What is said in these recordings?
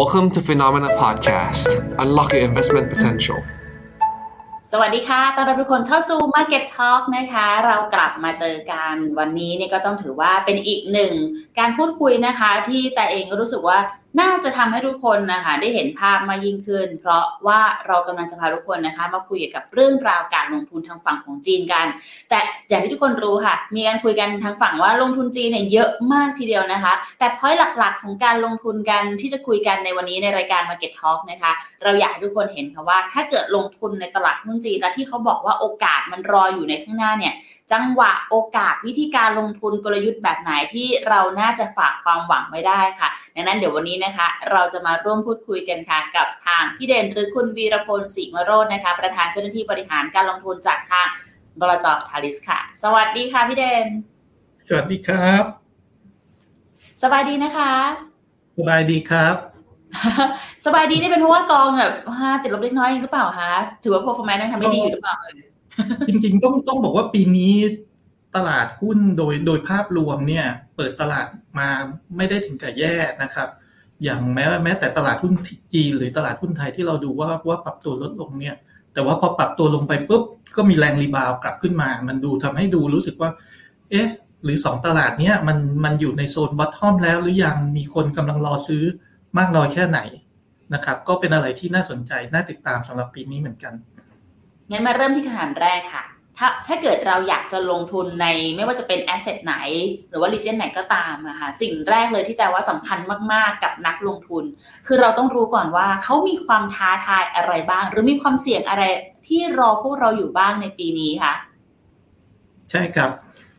Welcome to Phenomena Podcast. Unlock your investment potential. สวัสดีค่ะ ต้อนรับทุกคนเข้าสู่ Market Talk นะคะ เรากลับมาเจอกันวันนี้นี่ก็ต้องถือว่าเป็นอีกหนึ่งการพูดคุยนะคะ ที่แต่เองก็รู้สึกว่า น่าจะทำให้ทุกคนนะคะได้เห็นภาพมายิ่งขึ้น เพราะว่าเรากำลังจะพาทุกคนนะคะมาคุยกับเรื่องราวการลงทุนทางฝั่งของจีนกัน แต่อย่างที่ทุกคนรู้ค่ะ มีการคุยกันทางฝั่งว่าลงทุนจีนเนี่ยเยอะมากทีเดียวนะคะ แต่พอยหลักๆ ของการลงทุนกันที่จะคุยกันในวันนี้ในรายการ Market Talk นะคะ เราอยากให้ทุกคนเห็นค่ะว่า ถ้าเกิดลงทุนในตลาดหุ้นจีนและที่เขาบอกว่าโอกาสมันรออยู่ในข้างหน้าเนี่ยจังหวะโอกาสวิธีการลงทุนกลยุทธ์แบบไหนที่เราน่าจะฝากความหวังไว้ได้ค่ะดังนั้นเดี๋ยววันนี้นะคะ เราจะมาร่วมพูดคุยกันค่ะ กับทางพี่เด่นหรือคุณวีรพลศรีมโรจน์นะคะ ประธานเจ้าหน้าที่บริหารการลงทุนจากทางบลจทาริสค่ะ สวัสดีค่ะพี่เด่นสวัสดีครับ สบายดีนะคะสบายดีครับ สบายดีนี่เป็นเพราะว่ากองแบบติดลบเล็กน้อยหรือเปล่าคะถือว่า performance นั้นทำไม่ดีอยู่หรือเปล่าเอ่ย จริงๆต้องต้องบอกว่าปีนี้ตลาดหุ้นโดยโดยภาพรวมเนี่ยเปิดตลาดมาไม่ได้ถึงกับแย่นะครับ อย่างแม้แม้แต่ตลาดหุ้นจีนหรือตลาดหุ้นไทยที่เราดูว่าว่าปรับตัวลดลงเนี่ย แต่ว่าพอปรับตัวลงไปปุ๊บก็มีแรง rebound กลับขึ้นมา มันดูทำให้ดูรู้สึกว่า เอ๊ะ หรือสองตลาดเนี้ยมันมันอยู่ในโซน bottom แล้ว หรือยังมีคนกำลังรอซื้อมากน้อยแค่ไหนนะครับ ก็เป็นอะไรที่น่าสนใจน่าติดตามสำหรับปีนี้เหมือนกัน งั้นมาเริ่มที่คำถามแรกค่ะ ถ้าถ้าเกิดเราอยากจะลงทุนในไม่ว่าจะเป็น asset ไหน หรือว่า region ไหนก็ตามอะค่ะสิ่งแรกเลยที่แต่ว่าสำคัญมากๆกับนักลงทุน คือเราต้องรู้ก่อนว่าเขามีความท้าทายอะไรบ้าง หรือมีความเสี่ยงอะไรที่รอพวกเราอยู่บ้างในปีนี้คะใช่ครับ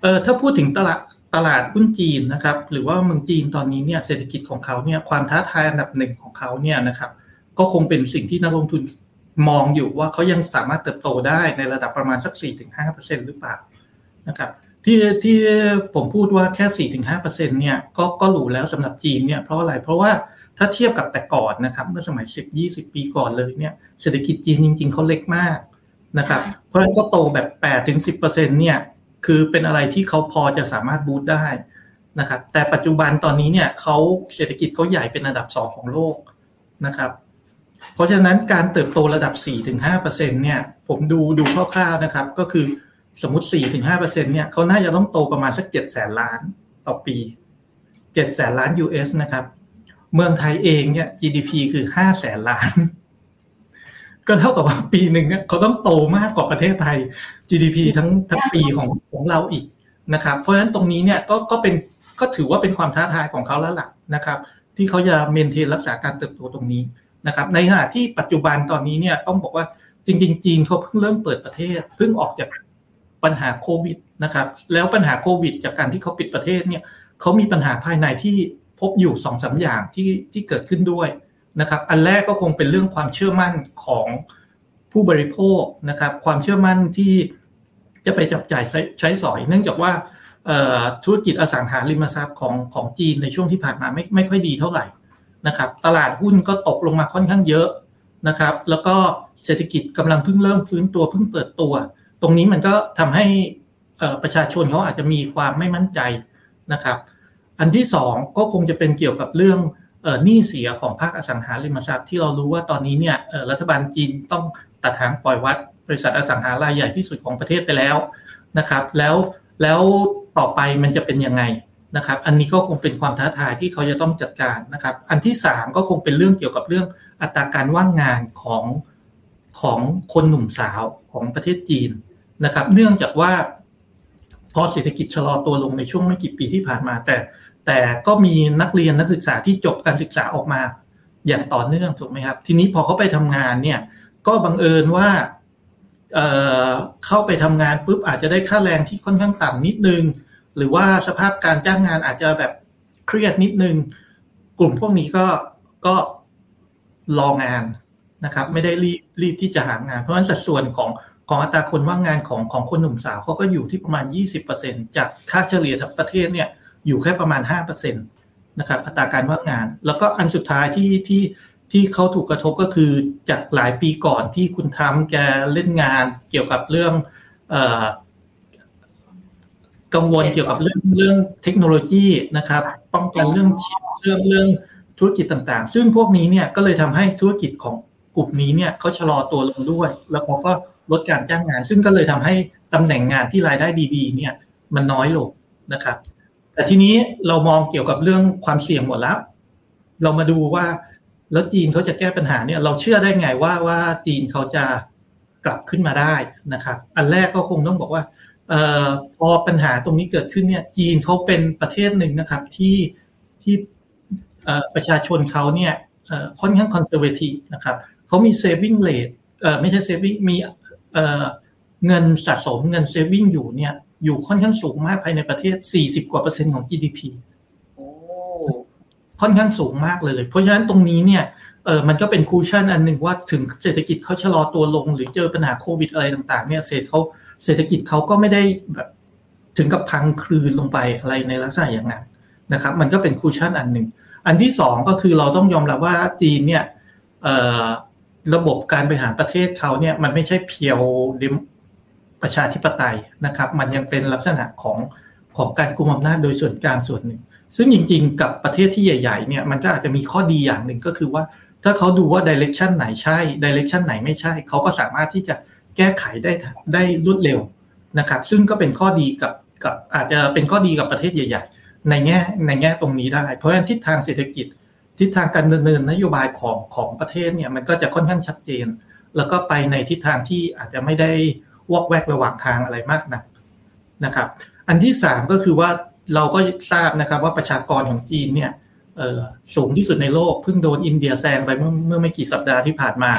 เออถ้าพูดถึงตลาดตลาดหุ้นจีนนะครับหรือว่าเมืองจีนตอนนี้เนี่ยเศรษฐกิจของเขาเนี่ยความท้าทายอันดับหนึ่งของเขาเนี่ยนะครับก็คงเป็นสิ่งที่นักลงทุน มองอยู่ว่าเขายังสามารถเติบโตได้ในระดับประมาณสัก 4-5%หรือเปล่านะครับที่ที่ผมพูดว่าแค่ 4-5%เนี่ยก็ก็หรูแล้วสำหรับจีนเนี่ยเพราะอะไรเพราะว่าถ้าเทียบกับแต่ก่อนนะครับเมื่อสมัย 10-20 ปีก่อนเลยเนี่ยเศรษฐกิจจีนจริง ๆเขาเล็กมากนะครับเพราะฉะนั้นก็โตแบบ 8-10%เนี่ยคือเป็นอะไรที่เขาพอจะสามารถบูตได้นะครับแต่ปัจจุบันตอนนี้เนี่ยเขาเศรษฐกิจเขาใหญ่เป็นอันดับ 2 ของโลกนะครับ เพราะฉะนั้นการเติบโตระดับ 4-5%เนี่ยผมดูดูคร่าวๆนะครับ ก็คือสมมติ 4-5%เนี่ยเขาน่าจะต้องโตประมาณสัก7แสนล้านต่อปี 7แสนล้าน US นะครับ เมืองไทยเองเนี่ย GDP คือ 5 แสนล้าน ก็เท่ากับว่าปีหนึ่งเนี่ยเขาต้องโตมากกว่าประเทศไทย GDP ทั้งทั้งปีของของเราอีกนะครับ เพราะฉะนั้นตรงนี้เนี่ยก็ก็เป็นก็ถือว่าเป็นความท้าทายของเขาแล้วล่ะนะครับ ที่เขาจะเมนเทนรักษาการเติบโตตรงนี้ นะครับในขณะที่ปัจจุบันตอนนี้เนี่ยต้องบอกว่าจริงๆจีนเขาเพิ่งเริ่มเปิดประเทศเพิ่งออกจากปัญหาโควิดนะครับแล้วปัญหาโควิด จากการที่เขาปิดประเทศเนี่ยเขามีปัญหาภายในที่พบอยู่สองสาอย่างที่ที่เกิดขึ้นด้วยนะครับอันแรกก็คงเป็นเรื่องความเชื่อมั่นของผู้บริโภคนะครับความเชื่อมั่นที่จะไปจับจ่ายใช้สอย เนื่องจากว่าธุรกิจอสังหาริมทรัพย์ของของจีนในช่วงที่ผ่านมาไม่ไม่ค่อยดีเท่าไหร่ นะครับ ตลาดหุ้นก็ตกลงมาค่อนข้างเยอะนะครับ แล้วก็เศรษฐกิจกำลังเพิ่งเริ่มฟื้นตัวเพิ่งเปิดตัว ตรงนี้มันก็ทำให้ประชาชนเขาอาจจะมีความไม่มั่นใจนะครับ อันที่สองก็คงจะเป็นเกี่ยวกับเรื่องหนี้เสียของภาคอสังหาริมทรัพย์ที่เรารู้ว่าตอนนี้เนี่ยรัฐบาลจีนต้องตัดทางปล่อยวัดบริษัทอสังหารายใหญ่ที่สุดของประเทศไปแล้วนะครับ แล้วแล้วต่อไปมันจะเป็นยังไง นะครับ อันนี้ก็คงเป็นความท้าทายที่เขาจะต้องจัดการนะครับ อันที่ 3 ก็คงเป็นเรื่องเกี่ยวกับเรื่องอัตราการว่างงานของของคนหนุ่มสาวของประเทศจีนนะครับ เนื่องจากว่าพอเศรษฐกิจชะลอตัวลงในช่วงไม่กี่ปีที่ผ่านมา แต่แต่ก็มีนักเรียนนักศึกษาที่จบการศึกษาออกมาอย่างต่อเนื่องถูกไหมครับ ทีนี้พอเขาไปทำงานเนี่ยก็บังเอิญว่าเเข้าไปทำงานปุ๊บอาจจะได้ค่าแรงที่ค่อนข้างต่ำนิดนึง หรือว่าสภาพการจ้างงานอาจจะแบบเครียดนิดนึง กลุ่มพวกนี้ก็ก็รองานนะครับ ไม่ได้รีบรีบที่จะหางาน เพราะฉะนั้นสัดส่วนของของอัตราคนว่างงานของของคนหนุ่มสาวเขาก็อยู่ที่ประมาณ 20%จากค่าเฉลี่ยทั้งประเทศเนี่ยอยู่แค่ประมาณ 5%นะครับอัตราการว่างงาน แล้วก็อันสุดท้ายที่ที่ที่เขาถูกกระทบก็คือจากหลายปีก่อนที่คุณทำแกเล่นงานเกี่ยวกับเรื่อง กังวลเกี่ยวกับเรื่องเรื่องเทคโนโลยีนะครับ ป้องกันเรื่องชิปเรื่องเรื่องธุรกิจต่างๆ ซึ่งพวกนี้เนี่ยก็เลยทำให้ธุรกิจของกลุ่มนี้เนี่ยเขาชะลอตัวลงด้วย แล้วเขาก็ลดการจ้างงาน ซึ่งก็เลยทำให้ตำแหน่งงานที่รายได้ดีๆ เนี่ยมันน้อยลงนะครับ แต่ทีนี้เรามองเกี่ยวกับเรื่องความเสี่ยงหมดแล้ว เรามาดูว่าแล้วจีนเขาจะแก้ปัญหาเนี่ย เราเชื่อได้ไงว่าว่าจีนเขาจะกลับขึ้นมาได้นะครับ อันแรกก็คงต้องบอกว่าเอ่อ พอปัญหาตรงนี้เกิดขึ้นเนี่ย จีนเขาเป็นประเทศหนึ่งนะครับที่ที่เอ่อประชาชนเขาเนี่ยเอ่อค่อนข้างคอนเซอร์เวทีฟนะครับเขามี saving rate เอ่อไม่ใช่ saving มีเอ่อเงินสะสมเงิน saving อยู่เนี่ยอยู่ค่อนข้างสูงมากภายในประเทศ 40 กว่าเปอร์เซ็นต์ของ GDP โอ้ค่อนข้างสูงมากเลย เพราะฉะนั้นตรงนี้เนี่ยเออมันก็เป็น cushion อันหนึ่งว่าถึงเศรษฐกิจเขาชะลอตัวลง หรือเจอปัญหาโควิดอะไรต่างๆเนี่ยเศรษฐเขา เศรษฐกิจเขาก็ไม่ได้แบบถึงกับพังครืนลงไปอะไรในลักษณะอย่างนั้นนะครับ มันก็เป็น cushion อันหนึ่ง อันที่สองก็คือเราต้องยอมรับว่าจีนเนี่ยระบบการบริหารประเทศเขาเนี่ยมันไม่ใช่ pure ประชาธิปไตยนะครับ มันยังเป็นลักษณะของของการกุมอำนาจโดยส่วนกลางส่วนหนึ่ง ซึ่งจริงๆ กับประเทศที่ใหญ่ๆเนี่ยมันก็อาจจะมีข้อดีอย่างหนึ่งก็คือว่า ถ้าเขาดูว่าดิเรกชันไหนใช่ดิเรกชันไหนไม่ใช่ เขาก็สามารถที่จะ แก้ไขได้ได้รวดเร็วนะครับ ซึ่งก็เป็นข้อดีกับกับอาจจะเป็นข้อดีกับประเทศใหญ่ ๆ ในแง่ในแง่ตรงนี้ได้ เพราะฉะนั้นทิศทางเศรษฐกิจทิศทางการดำเนินนโยบายของของประเทศเนี่ยมันก็จะค่อนข้างชัดเจน แล้วก็ไปในทิศทางที่อาจจะไม่ได้วอกแวกระหว่างทางอะไรมากนักนะครับ อันที่สามก็คือว่าเราก็ทราบนะครับว่าประชากรของจีนเนี่ยสูงที่สุดในโลกเพิ่งโดนอินเดียแซงไปเมื่อเมื่อไม่กี่สัปดาห์ที่ผ่านมา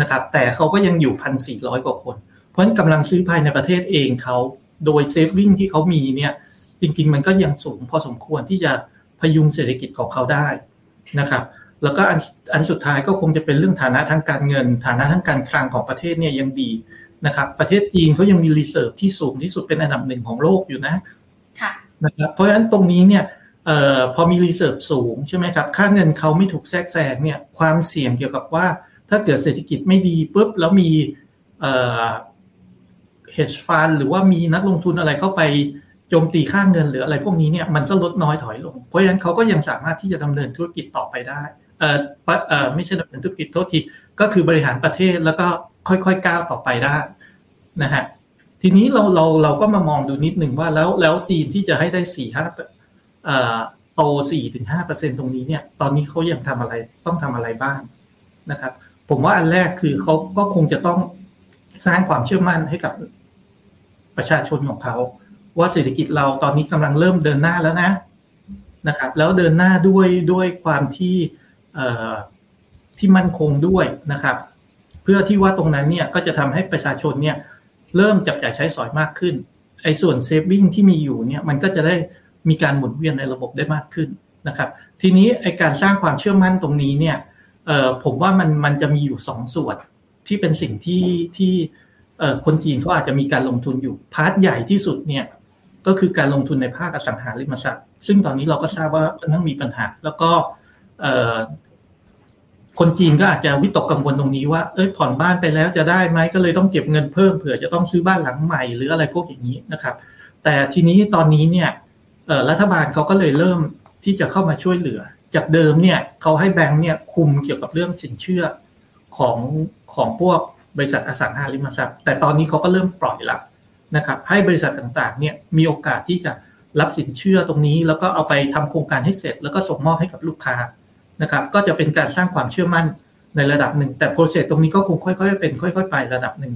นะครับแต่เขาก็ยังอยู่พันสี่ร้อยกว่าคน เพราะฉะนั้นกำลังซื้อภายในประเทศเองเขาโดย saving ที่เขามีเนี่ยจริง ๆ มันก็ยังสูงพอสมควรที่จะพยุงเศรษฐกิจของเขาได้นะครับแล้วก็อันอันสุดท้ายก็คงจะเป็นเรื่องฐานะทางการเงิน ฐานะทางการคลังของประเทศเนี่ยยังดีนะครับประเทศจีนเขายังมี reserve ที่สูงที่สุดเป็นอันดับหนึ่งของโลกอยู่นะค่ะนะครับเพราะฉะนั้นตรงนี้เนี่ยเอ่อพอมี reserve สูงใช่ไหมครับค่าเงินเขาไม่ถูกแทรกแซงเนี่ยความเสี่ยงเกี่ยวกับว่า ถ้าเกิดเศรษฐกิจไม่ดีปุ๊บแล้วมีเอ่อ hedge fund หรือว่ามีนักลงทุนอะไรเข้าไปโจมตีค่าเงินหรืออะไรพวกนี้เนี่ยมันก็ลดน้อยถอยลง เพราะฉะนั้นเขาก็ยังสามารถที่จะดำเนินธุรกิจต่อไปได้เอ่อเออไม่ใช่ดำเนินธุรกิจโทษทีก็คือบริหารประเทศแล้วก็ค่อยๆก้าวต่อไปได้นะฮะทีนี้เราเราเราก็มามองดูนิดหนึ่งว่าแล้วแล้วจีนที่จะให้ได้สี่ห้าโตสี่ถึงห้าเปอร์เซ็นตรงนี้เนี่ย ตอนนี้เขายังทำอะไรต้องทำอะไรบ้างนะครับ ผมว่าอันแรกคือเขาก็คงจะต้องสร้างความเชื่อมั่นให้กับประชาชนของเขาว่าเศรษฐกิจเราตอนนี้กำลังเริ่มเดินหน้าแล้วนะนะครับ แล้วเดินหน้าด้วยด้วยความที่ที่มั่นคงด้วยนะครับ เพื่อที่ว่าตรงนั้นเนี่ยก็จะทำให้ประชาชนเนี่ยเริ่มจับจ่ายใช้สอยมากขึ้นไอ้ส่วน saving ที่มีอยู่เนี่ยมันก็จะได้มีการหมุนเวียนในระบบได้มากขึ้นนะครับ ทีนี้ไอ้การสร้างความเชื่อมั่นตรงนี้เนี่ย เออผมว่ามันมันจะมีอยู่สองส่วนที่เป็นสิ่งที่ที่เออคนจีนเขาอาจจะมีการลงทุนอยู่ part ใหญ่ที่สุดเนี่ยก็คือการลงทุนในภาคอสังหาริมทรัพย์ ซึ่งตอนนี้เราก็ทราบว่าค่อนข้างมีปัญหา แล้วก็เออคนจีนก็อาจจะวิตกกังวลตรงนี้ว่าเอ้ยผ่อนบ้านไปแล้วจะได้ไหมก็เลยต้องเก็บเงินเพิ่มเผื่อจะต้องซื้อบ้านหลังใหม่หรืออะไรพวกอย่างนี้นะครับ แต่ทีนี้ตอนนี้เนี่ยรัฐบาลเขาก็เลยเริ่มที่จะเข้ามาช่วยเหลือ จากเดิมเนี่ยเขาให้แบงค์เนี่ยคุมเกี่ยวกับเรื่องสินเชื่อของของพวกบริษัทอสังหาริมทรัพย์ แต่ตอนนี้เขาก็เริ่มปล่อยละนะครับ ให้บริษัทต่างๆเนี่ยมีโอกาสที่จะรับสินเชื่อตรงนี้ แล้วก็เอาไปทำโครงการให้เสร็จ แล้วก็ส่งมอบให้กับลูกค้านะครับ ก็จะเป็นการสร้างความเชื่อมั่นในระดับหนึ่ง แต่โปรเซสตรงนี้ก็คงค่อยๆ เป็นค่อย ๆ ไประดับหนึ่ง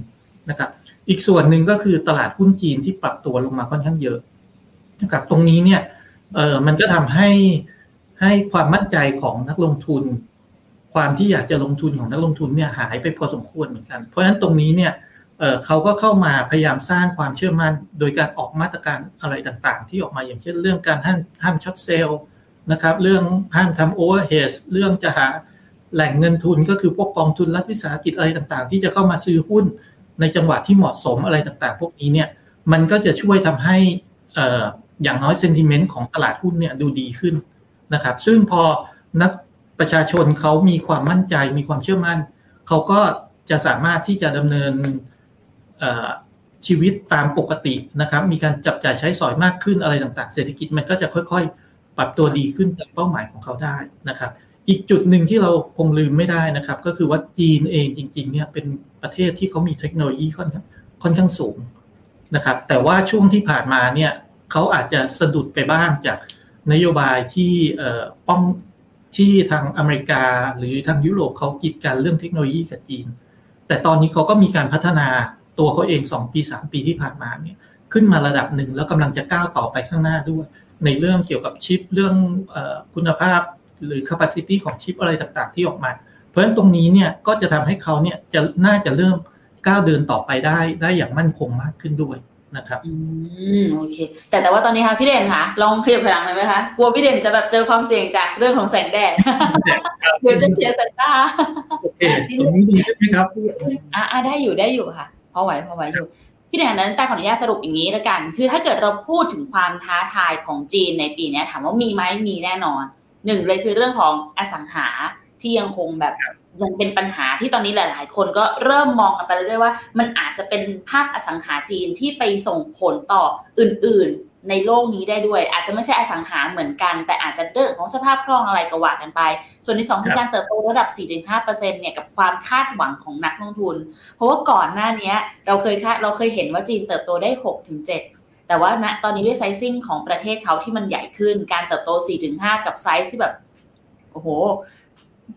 นะครับ อีกส่วนหนึ่งก็คือตลาดหุ้นจีนที่ปรับตัวลงมาค่อนข้างเยอะนะครับ ตรงนี้เนี่ยเออมันก็ทำให้ ให้ความมั่นใจของนักลงทุน ความที่อยากจะลงทุนของนักลงทุนเนี่ยหายไปพอสมควรเหมือนกัน เพราะฉะนั้นตรงนี้เนี่ยเเขาก็เข้ามาพยายามสร้างความเชื่อมั่น โดยการออกมาตรการอะไรต่างๆ ที่ออกมาอย่างเช่นเรื่องการห้ามห้าม short sell นะครับ เรื่องห้ามทำ overhead เรื่องจะหาแหล่งเงินทุนก็คือพวกกองทุนรัฐวิสาหกิจอะไรต่างๆ ที่จะเข้ามาซื้อหุ้นในจังหวะที่เหมาะสมอะไรต่างๆ พวกนี้เนี่ยมันก็จะช่วยทำให้อย่างน้อย sentiment ของตลาดหุ้นเนี่ยดูดีขึ้น นะครับ ซึ่งพอนักประชาชนเขามีความมั่นใจมีความเชื่อมั่น เขาก็จะสามารถที่จะดำเนินชีวิตตามปกตินะครับ มีการจับจ่ายใช้สอยมากขึ้นอะไรต่างๆ เศรษฐกิจมันก็จะค่อยๆ ปรับตัวดีขึ้นตามเป้าหมายของเขาได้นะครับ อีกจุดหนึ่งที่เราคงลืมไม่ได้นะครับ ก็คือว่าจีนเองจริงๆเนี่ยเป็นประเทศที่เขามีเทคโนโลยีค่อนข้างค่อนข้างสูงนะครับ แต่ว่าช่วงที่ผ่านมาเนี่ยเขาอาจจะสะดุดไปบ้างจาก นโยบายที่ป้องที่ทางอเมริกาหรือทางยุโรปเขากีดกันเรื่องเทคโนโลยีกับจีน แต่ตอนนี้เขาก็มีการพัฒนาตัวเขาเอง 2 ปี 3 ปีที่ผ่านมาเนี่ยขึ้นมาระดับหนึ่งแล้วกำลังจะก้าวต่อไปข้างหน้าด้วย ในเรื่องเกี่ยวกับชิปเรื่องคุณภาพหรือ capacity ของชิปอะไรต่างๆ ที่ออกมา เพราะฉะนั้นตรงนี้เนี่ยก็จะทำให้เขาเนี่ยจะน่าจะเริ่มก้าวเดินต่อไปได้ได้อย่างมั่นคงมากขึ้นด้วย นะครับอืมโอเค แต่แต่ว่าตอนนี้ค่ะพี่เด่นค่ะ ลองขยับพลังเลยไหมคะกลัวพี่เด่นจะแบบเจอความเสี่ยงจากเรื่องของแสงแดดเดี๋ยวจะเสียสายตาโอเคตรงนี้ดีใช่ไหมครับอ่าได้อยู่ได้อยู่ค่ะพอไหวพอไหวอยู่พี่เด่นนั้นแต่ขออนุญาตสรุปอย่างนี้แล้วกัน คือถ้าเกิดเราพูดถึงความท้าทายของจีนในปีนี้ถามว่ามีไหมมีแน่นอนหนึ่งเลยคือเรื่องของอสังหาที่ยังคงแบบ ยังเป็นปัญหาที่ตอนนี้หลาย ๆ คนก็เริ่มมองกันไปเรื่อยๆว่า มันอาจจะเป็นภาคอสังหาจีนที่ไปส่งผลต่ออื่น ๆ ในโลกนี้ได้ด้วย อาจจะไม่ใช่อสังหาเหมือนกัน แต่อาจจะเรื่องของสภาพคล่องอะไรก็ว่ากันไป ส่วนที่สองคือการเติบโตระดับ 4-5%เนี่ยกับความคาดหวังของนักลงทุน เพราะว่าก่อนหน้านี้เราเคยคาดเราเคยเห็นว่าจีนเติบโตได้ 6-7แต่ว่าณตอนนี้ด้วย sizing ของประเทศเขาที่มันใหญ่ขึ้น การเติบโต 4-5 กับไซส์ที่แบบ โอ้โห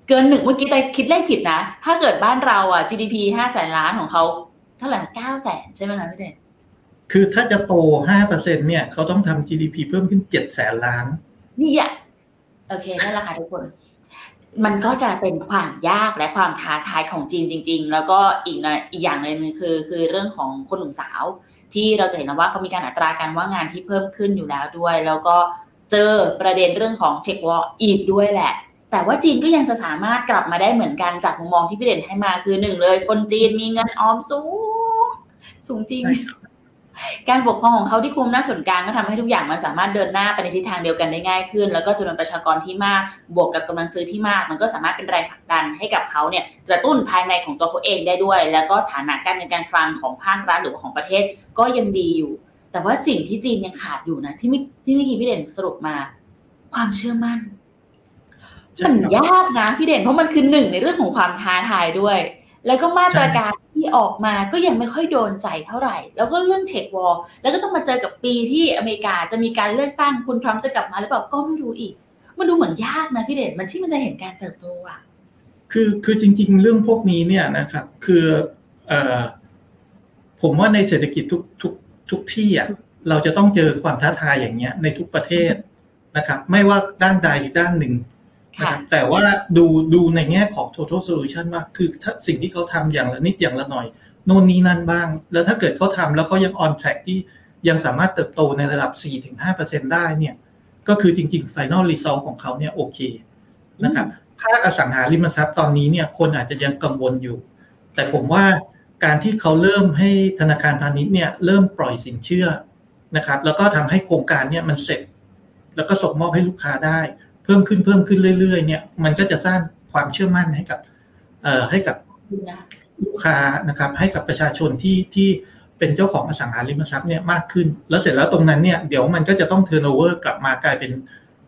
เกินหนึ่งเมื่อกี้แต่คิดเลขผิดนะ ถ้าเกิดบ้านเราอะ GDP ห้าแสนล้านของเขาเท่าไหร่เก้าแสนใช่ไหมคะพี่เด่นคือถ้าจะโตห้าเปอร์เซ็นเนี่ยเขาต้องทำ GDP เพิ่มขึ้นเจ็ดแสนล้าน นี่อะโอเคนั่นแหละค่ะทุกคน มันก็จะเป็นความยากและความท้าทายของจีนจริง ๆ แล้วก็อีกนะอีกอย่างหนึ่งคือ คือเรื่องของคนหนุ่มสาว ที่เราจะเห็นว่าเขามีการอัตราการว่างงานที่เพิ่มขึ้นอยู่แล้วด้วย แล้วก็เจอประเด็นเรื่องของเช็ควออีกด้วยแหละ แต่ว่าจีนก็ยังจะสามารถกลับมาได้เหมือนกันจากมุมมองที่พี่เด่นให้มาคือหนึ่งเลย คนจีนมีเงินออมสูง สูงจริง การปกครองของเขาที่คุมหน้าส่วนกลางก็ทำให้ทุกอย่างมันสามารถเดินหน้าไปในทิศทางเดียวกันได้ง่ายขึ้น แล้วก็จำนวนประชากรที่มากบวกกับกำลังซื้อที่มาก มันก็สามารถเป็นแรงผลักดันให้กับเขาเนี่ยกระตุ้นภายในของตัวเขาเองได้ด้วย แล้วก็ฐานะการเงินการคลังของภาครัฐหรือของประเทศก็ยังดีอยู่ แต่ว่าสิ่งที่จีนยังขาดอยู่นะที่ที่เมื่อกี้พี่เด่นสรุปมา ความเชื่อมั่น มันยากนะพี่เด่นเพราะมันคือหนึ่งในเรื่องของความท้าทายด้วย แล้วก็มาตรการที่ออกมาก็ยังไม่ค่อยโดนใจเท่าไหร่ แล้วก็เรื่องเทควอลแล้วก็ต้องมาเจอกับปีที่อเมริกาจะมีการเลือกตั้งคุณทรัมป์จะกลับมาหรือเปล่าก็ไม่รู้อีก มันดูเหมือนยากนะพี่เด่นมันที่มันจะเห็นการเติบโตอะคือคือจริง ๆ เรื่องพวกนี้เนี่ยนะครับคือเอ่อผมว่าในเศรษฐกิจทุกทุกทุกที่อะเราจะต้องเจอความท้าทายอย่างเงี้ยในทุกประเทศนะครับ ไม่ว่าด้านใดด้านหนึ่ง นะครับแต่ว่าดูดูในแง่ของ total solution ว่าคือถ้าสิ่งที่เขาทำอย่างละนิดอย่างละหน่อยโน่นนี้นั่นบ้าง แล้วถ้าเกิดเขาทำแล้วเขายัง on track ที่ยังสามารถเติบโตในระดับ 4-5%ได้เนี่ยก็คือจริงๆ final result ของเขาเนี่ยโอเคนะครับภาคอสังหาริมทรัพย์ตอนนี้เนี่ยคนอาจจะยังกังวลอยู่ แต่ผมว่าการที่เขาเริ่มให้ธนาคารพาณิชย์เนี่ยเริ่มปล่อยสินเชื่อนะครับ แล้วก็ทำให้โครงการเนี่ยมันเสร็จ แล้วก็ส่งมอบให้ลูกค้าได้ เพิ่มขึ้นเพิ่มขึ้นเรื่อยๆเนี่ยมันก็จะสร้างความเชื่อมั่นให้กับเอ่อให้กับลูกค้านะครับ ให้กับประชาชนที่ที่เป็นเจ้าของอสังหาริมทรัพย์เนี่ยมากขึ้น แล้วเสร็จแล้วตรงนั้นเนี่ยเดี๋ยวมันก็จะต้องเทอร์โนเวอร์กลับมากลายเป็น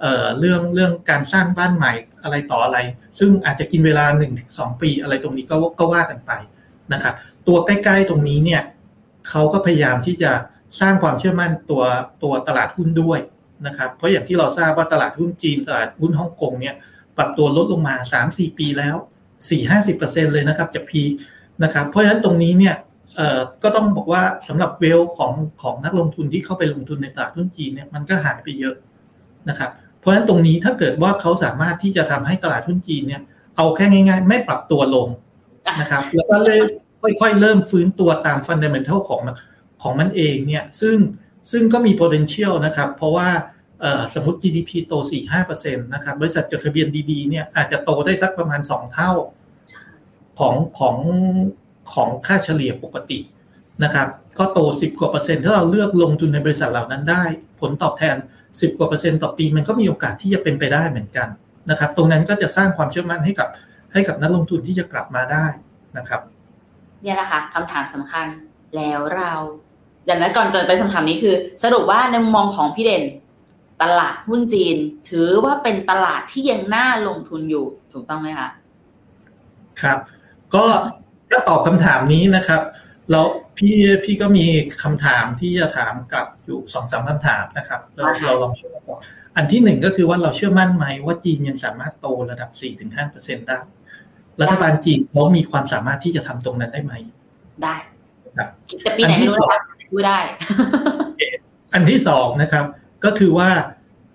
เอ่อเรื่องเรื่องการสร้างบ้านใหม่อะไรต่ออะไร ซึ่งอาจจะกินเวลา 1-2 ปีอะไรตรงนี้ก็ก็ว่ากันไปนะครับตัวใกล้ๆตรงนี้เนี่ยเขาก็พยายามที่จะสร้างความเชื่อมั่นตัวตัวตลาดหุ้นด้วย นะครับเพราะอย่างที่เราทราบว่าตลาดหุ้นจีนตลาดหุ้นฮ่องกงเนี่ยปรับตัวลดลงมา 3-4 ปีแล้ว 4-50%เลยนะครับจากพีนะครับเพราะฉะนั้นตรงนี้เนี่ยก็ต้องบอกว่าสำหรับเวลของของนักลงทุนที่เข้าไปลงทุนในตลาดหุ้นจีนเนี่ยมันก็หายไปเยอะนะครับเพราะฉะนั้นตรงนี้ถ้าเกิดว่าเขาสามารถที่จะทำให้ตลาดหุ้นจีนเนี่ยเอาแค่ง่าย ๆ ไม่ปรับตัวลงนะครับแล้วก็เลยค่อยๆเริ่มฟื้นตัวตามฟันเดเมนทัลของของมันเองเนี่ยซึ่ง ซึ่งก็มี potential นะครับ เพราะว่าสมมติ GDP โต 4-5%นะครับ บริษัทจดทะเบียนดีๆ เนี่ยอาจจะโตได้สักประมาณ 2 เท่าของของของค่าเฉลี่ยปกตินะครับ ก็โต 10 กว่าเปอร์เซ็นต์ถ้าเราเลือกลงทุนในบริษัทเหล่านั้นได้ ผลตอบแทน 10 กว่าเปอร์เซ็นต์ต่อปีมันก็มีโอกาสที่จะเป็นไปได้เหมือนกันนะครับ ตรงนั้นก็จะสร้างความเชื่อมั่นให้กับให้กับนักลงทุนที่จะกลับมาได้นะครับเนี่ยแหละค่ะคำถามสำคัญแล้วเรา อย่างนั้นก่อนจะไปคำถามนี้คือ สรุปว่าในมุมมองของพี่เด่น ตลาดหุ้นจีน ถือว่าเป็นตลาดที่ยังน่าลงทุนอยู่ถูกต้องไหมคะครับ ก็ถ้าตอบคำถามนี้นะครับเราพี่พี่ก็มีคำถามที่จะถามกับอยู่สองสามคำถามนะครับเราเราลองช่วยกันอันที่หนึ่งก็คือว่าเราเชื่อมั่นไหมว่าจีนยังสามารถโตระดับสี่ถึงห้าเปอร์เซ็นได้รัฐบาลจีนเขามีความสามารถที่จะทำตรงนั้นได้ไหม ได้ครับแต่ปีไหนไม่ รู้ดูได้ อันที่สองนะครับ ก็คือว่า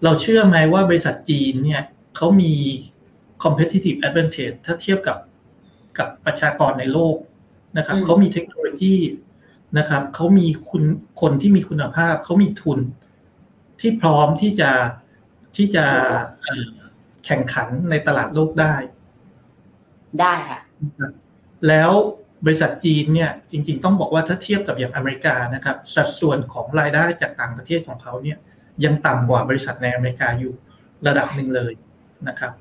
เราเชื่อไหมว่าบริษัทจีนเนี่ยเขามี competitive advantage ถ้าเทียบกับกับประชากรในโลกนะครับเขามีเทคโนโลยีนะครับเขามีคุณคนที่มีคุณภาพเขามีทุน ที่พร้อมที่จะที่จะแข่งขันในตลาดโลกได้ ได้ค่ะ แล้ว บริษัทจีนเนี่ยจริงๆต้องบอกว่าถ้าเทียบกับอย่างอเมริกานะครับสัดส่วนของรายได้จากต่างประเทศของเขาเนี่ยยังต่ำกว่าบริษัทในอเมริกาอยู่ระดับหนึ่งเลยนะครับ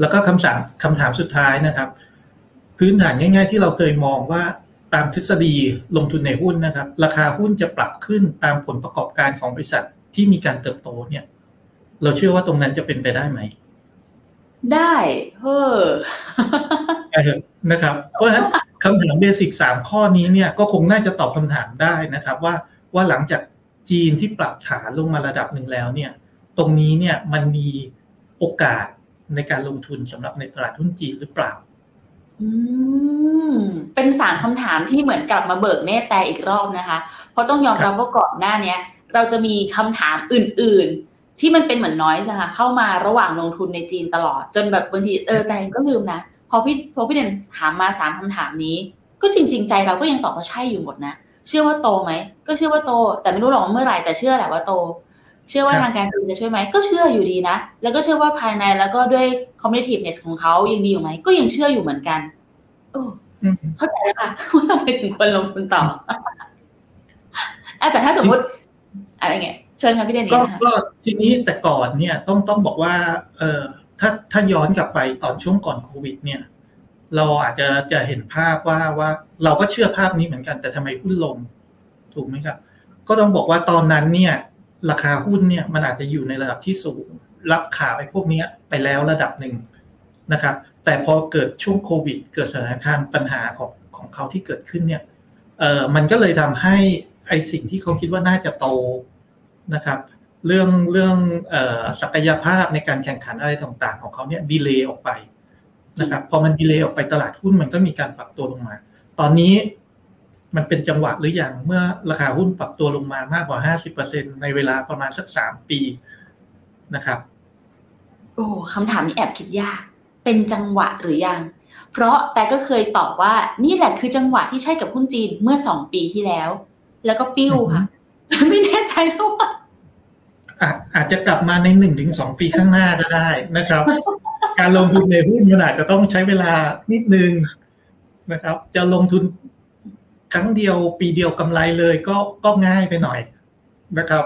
แล้วก็คำสั่งคำถามสุดท้ายนะครับ พื้นฐานง่าย ๆ ที่เราเคยมองว่าตามทฤษฎีลงทุนในหุ้นนะครับ ราคาหุ้นจะปรับขึ้นตามผลประกอบการของบริษัทที่มีการเติบโตเนี่ย เราเชื่อว่าตรงนั้นจะเป็นไปได้ไหม ได้เฮ้อนะครับ เพราะฉะนั้น คำถามเบสิกสามข้อนี้เนี่ยก็คงน่าจะตอบคำถามได้นะครับว่าว่าหลังจากจีนที่ปรับฐานลงมาระดับหนึ่งแล้วเนี่ยตรงนี้เนี่ยมันมีโอกาสในการลงทุนสำหรับในตลาดหุ้นจีนหรือเปล่า อืม เป็นสามคำถามที่เหมือนกลับมาเบิกเนตแต่อีกรอบนะคะ เพราะต้องยอมรับว่าก่อนหน้าเนี้ยเราจะมีคำถามอื่น ๆ ที่มันเป็นเหมือนน้อยสค่ะเข้ามาระหว่างลงทุนในจีนตลอด จนแบบบางทีเออแต่ก็ลืมนะ พอพี่พอพี่เด่นถามมาสามคำถามนี้ ก็จริง ๆ ใจเราก็ยังตอบว่าใช่อยู่หมดนะเชื่อว่าโตไหมก็เชื่อว่าโต แต่ไม่รู้หรอกเมื่อไหร่แต่เชื่อแหละว่าโต เชื่อว่าทางการจีนจะช่วยไหมก็เชื่ออยู่ดีนะ แล้วก็เชื่อว่าภายในแล้วก็ด้วย competitiveness ของเขายังดีอยู่ไหมก็ยังเชื่ออยู่เหมือนกันโอ้เข้าใจแล้วค่ะว่าทำไมถึงควรลงทุนต่อแต่ถ้าสมมติอะไรเงี้ยเชิญค่ะพี่เดนนี่ก็ทีนี้แต่ก่อนเนี่ยต้องต้องบอกว่า เออ ถ้าถ้าย้อนกลับไปตอนช่วงก่อนโควิด เนี่ย เราอาจจะจะเห็นภาพว่าว่าเราก็เชื่อภาพนี้เหมือนกัน แต่ทำไมหุ้นลง ถูกไหมครับ ก็ต้องบอกว่าตอนนั้นเนี่ย ราคาหุ้นเนี่ยมันอาจจะอยู่ในระดับที่สูง รับข่าวไอ้พวกนี้ไปแล้วระดับหนึ่งนะครับ แต่พอเกิดช่วงโควิด เกิดสถานการณ์ปัญหาของของเขาที่เกิดขึ้นเนี่ยเออมันก็เลยทำให้ไอสิ่งที่เขาคิดว่าน่าจะโตนะครับ เรื่องเรื่องศักยภาพในการแข่งขันอะไรต่างๆ ของเขาเนี่ยดีเลย์ออกไปนะครับพอมันดีเลย์ออกไปตลาดหุ้นมันก็มีการปรับตัวลงมา ตอนนี้มันเป็นจังหวะหรืออยังเมื่อราคาหุ้นปรับตัวลงมามากกว่า 50%ในเวลาประมาณสักสามปีนะครับ โอ้คำถามนี้แอบคิดยาก เป็นจังหวะหรือยัง เพราะแต่ก็เคยตอบว่านี่แหละคือจังหวะที่ใช่กับหุ้นจีนเมื่อสองปีที่แล้ว แล้วก็ปิ้วค่ะ ไม่แน่ใจว่า อาจจะกลับมาในหนึ่งถึงสองปีข้างหน้าก็ได้นะครับ การลงทุนในหุ้นมันอาจจะต้องใช้เวลานิดนึงนะครับ จะลงทุนครั้งเดียวปีเดียวกำไรเลยก็ก็ง่ายไปหน่อยนะครับ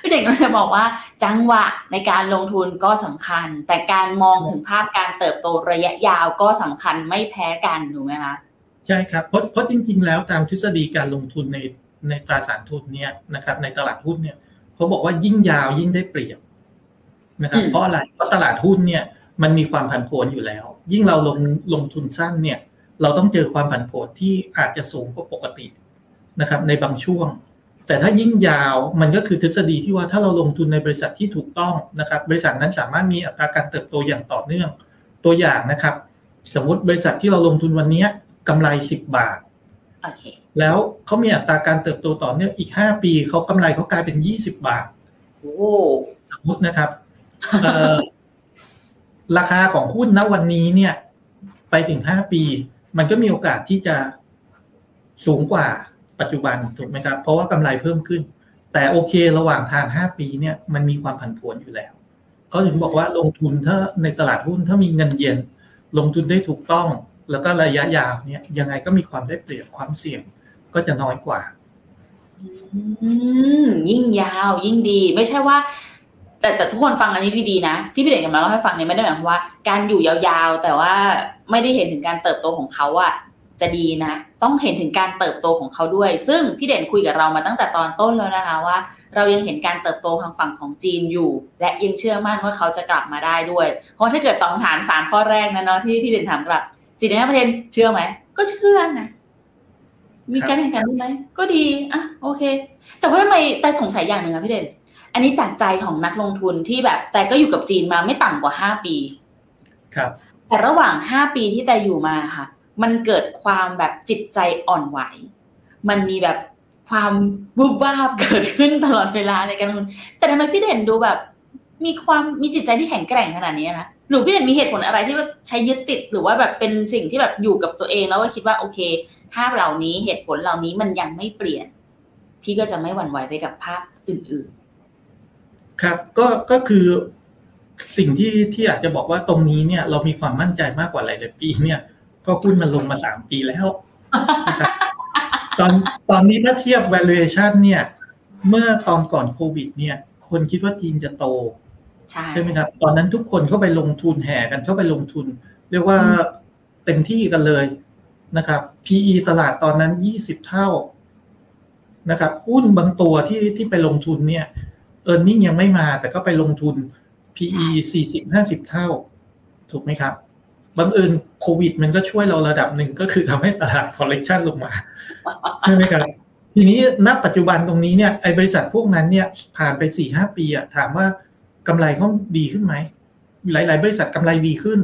พี่เด็กก็จะบอกว่าจังหวะในการลงทุนก็สำคัญ แต่การมองถึงภาพการเติบโตระยะยาวก็สำคัญไม่แพ้กันถูกไหมคะใช่ครับเพราะเพราะจริง ๆ แล้วตามทฤษฎีการลงทุนใน ในตราสารทุนเนี่ยนะครับ ในตลาดหุ้นเนี่ยเขาบอกว่ายิ่งยาวยิ่งได้เปรียบนะครับ เพราะอะไรเพราะตลาดหุ้นเนี่ยมันมีความผันผวนอยู่แล้ว ยิ่งเราลงลงทุนสั้นเนี่ย เราต้องเจอความผันผวนที่อาจจะสูงกว่าปกตินะครับ ในบางช่วง แต่ถ้ายิ่งยาวมันก็คือทฤษฎีที่ว่าถ้าเราลงทุนในบริษัทที่ถูกต้องนะครับ บริษัทนั้นสามารถมีอัตราการเติบโตอย่างต่อเนื่อง ตัวอย่างนะครับ สมมติบริษัทที่เราลงทุนวันนี้กำไรสิบบาท แล้วเขามีอัตราการเติบโตต่อเนื่องอีกห้าปี เขากำไรเขากลายเป็นยี่สิบบาท โอ้สมมตินะครับ ราคาของหุ้นณวันนี้เนี่ย ไปถึงห้าปี มันก็มีโอกาสที่จะสูงกว่าปัจจุบันถูกไหมครับ เพราะว่ากำไรเพิ่มขึ้น แต่โอเคระหว่างทางห้าปีเนี่ยมันมีความผันผวนอยู่แล้วเขาถึงบอกว่าลงทุนถ้าในตลาดหุ้นถ้ามีเงินเย็น ลงทุนได้ถูกต้อง แล้วก็ระยะยาวเนี่ยยังไงก็มีความได้เปรียบความเสี่ยงก็จะน้อยกว่ายิ่งยาวยิ่งดี ไม่ใช่ว่า แต่แต่ทุกคนฟังอันนี้ดีๆนะ ที่พี่เด่นกำลังเล่าให้ฟังเนี่ยไม่ได้หมายความว่า การอยู่ยาวๆ แต่ว่าไม่ได้เห็นถึงการเติบโตของเขาอะจะดีนะ ต้องเห็นถึงการเติบโตของเขาด้วย ซึ่งพี่เด่นคุยกับเรามาตั้งแต่ตอนต้นแล้วนะคะว่า เรายังเห็นการเติบโตทางฝั่งของจีนอยู่ และยังเชื่อมั่นว่าเขาจะกลับมาได้ด้วย เพราะถ้าเกิดตองถามสามข้อแรกนะเนาะที่พี่เด่นถามกลับ สี่ในห้าเปอร์เซ็นต์เชื่อไหม ก็เชื่อนะมีการแข่งขันไหมก็ดีอะโอเค แต่ว่าทำไมแต่สงสัยอย่างหนึ่งอะพี่เด่นอันนี้จากใจของนักลงทุนที่แบบ แต่ก็อยู่กับจีนมาไม่ต่ำกว่าห้าปี ครับ แต่ระหว่างห้าปีที่แต่อยู่มาค่ะ มันเกิดความแบบจิตใจอ่อนไหว มันมีแบบความวูบวาบเกิดขึ้นตลอดเวลาในการลงทุนแต่ทำไมพี่เด่นดูแบบ มีความมีจิตใจที่แข็งแกร่งขนาดนี้คะ หรือพี่เด่นมีเหตุผลอะไรที่ใช้ยึดติดหรือว่าแบบเป็นสิ่งที่แบบอยู่กับตัวเองแล้วก็คิดว่าโอเค ภาพเหล่านี้เหตุผลเหล่านี้มันยังไม่เปลี่ยน พี่ก็จะไม่หวั่นไหวไปกับภาพอื่นครับ ก็ก็คือสิ่งที่ที่อาจจะบอกว่าตรงนี้เนี่ย เรามีความมั่นใจมากกว่าหลายๆปีเนี่ย ก็หุ้นมันลงมาสามปีแล้วตอนตอนนี้ถ้าเทียบ valuation เนี่ย เมื่อตอนก่อนโควิด เนี่ย คนคิดว่าจีนจะโต ใช่ใช่ไหมครับ ตอนนั้นทุกคนเข้าไปลงทุนแห่กันเข้าไปลงทุน เรียกว่าเต็มที่กันเลยนะครับ PE ตลาดตอนนั้นยี่สิบเท่านะครับหุ้นบางตัวที่ที่ไปลงทุนเนี่ยเออร์เน็งยังไม่มา แต่ก็ไปลงทุน PE สี่สิบห้าสิบเท่า ถูกไหมครับบังเอิญโควิด มันก็ช่วยเราระดับหนึ่งก็คือทำให้ตลาด correction ลงมา ใช่ไหมครับ ทีนี้ณปัจจุบันตรงนี้เนี่ยไอ้บริษัทพวกนั้นเนี่ยผ่านไปสี่ห้าปีอะถามว่า กำไรเขาดีขึ้นไหมหลาย ๆ บริษัทกำไรดีขึ้น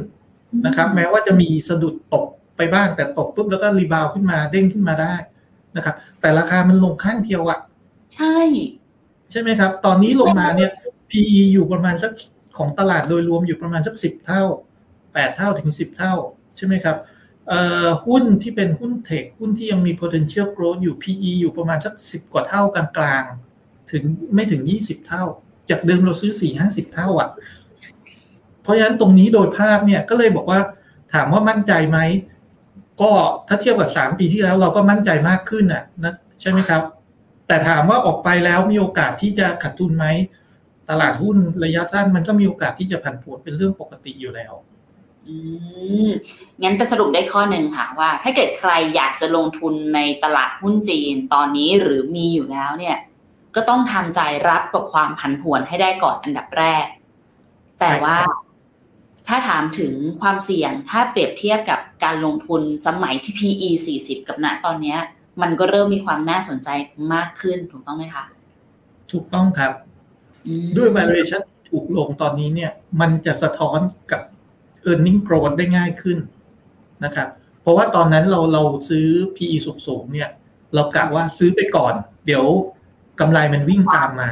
นะครับ แม้ว่าจะมีสะดุดตกไปบ้างแต่ตกปุ๊บแล้วก็ rebound ขึ้นมาเด้งขึ้นมาได้นะครับ แต่ราคามันลงข้างเดียวอะใช่ ใช่ไหมครับ ตอนนี้ลงมาเนี่ย PE อยู่ประมาณสักของตลาดโดยรวมอยู่ประมาณสักสิบเท่าแปดเท่าถึงสิบเท่า ใช่ไหมครับเอ่อหุ้นที่เป็นหุ้นเทคหุ้นที่ยังมี potential growth อยู่ PE อยู่ประมาณสักสิบกว่าเท่ากลางๆ ถึงไม่ถึงยี่สิบเท่า จากเดิมเราซื้อสี่ห้าสิบเท่าอะ เพราะฉะนั้นตรงนี้โดยภาพเนี่ยก็เลยบอกว่าถามว่ามั่นใจไหม ก็ถ้าเทียบกับสามปีที่แล้วเราก็มั่นใจมากขึ้นอะนะใช่ไหมครับ แต่ถามว่าออกไปแล้วมีโอกาสที่จะขาดทุนไหม ตลาดหุ้นระยะสั้นมันก็มีโอกาสที่จะผันผวนเป็นเรื่องปกติอยู่แล้วอืมงั้นไปสรุปได้ข้อหนึ่งค่ะว่า ถ้าเกิดใครอยากจะลงทุนในตลาดหุ้นจีนตอนนี้หรือมีอยู่แล้วเนี่ย ก็ต้องทำใจรับกับความผันผวนให้ได้ก่อนอันดับแรก แต่ว่าใช่ครับถ้าถามถึงความเสี่ยงถ้าเปรียบเทียบกับการลงทุนสมัยที่ PE 40 กับณตอนเนี้ยมันก็เริ่มมีความน่าสนใจมากขึ้นถูกต้องไหมคะ ถูกต้องครับอืมด้วย valuation ที่ถูกลงตอนนี้เนี่ย มันจะสะท้อนกับ e a r n i n g growth ได้ง่ายขึ้นนะครับ เพราะว่าตอนนั้นเราเราซื้อ PE สูงๆเนี่ย เรากะว่าซื้อไปก่อน เดี๋ยว กำไรมันวิ่งตามมา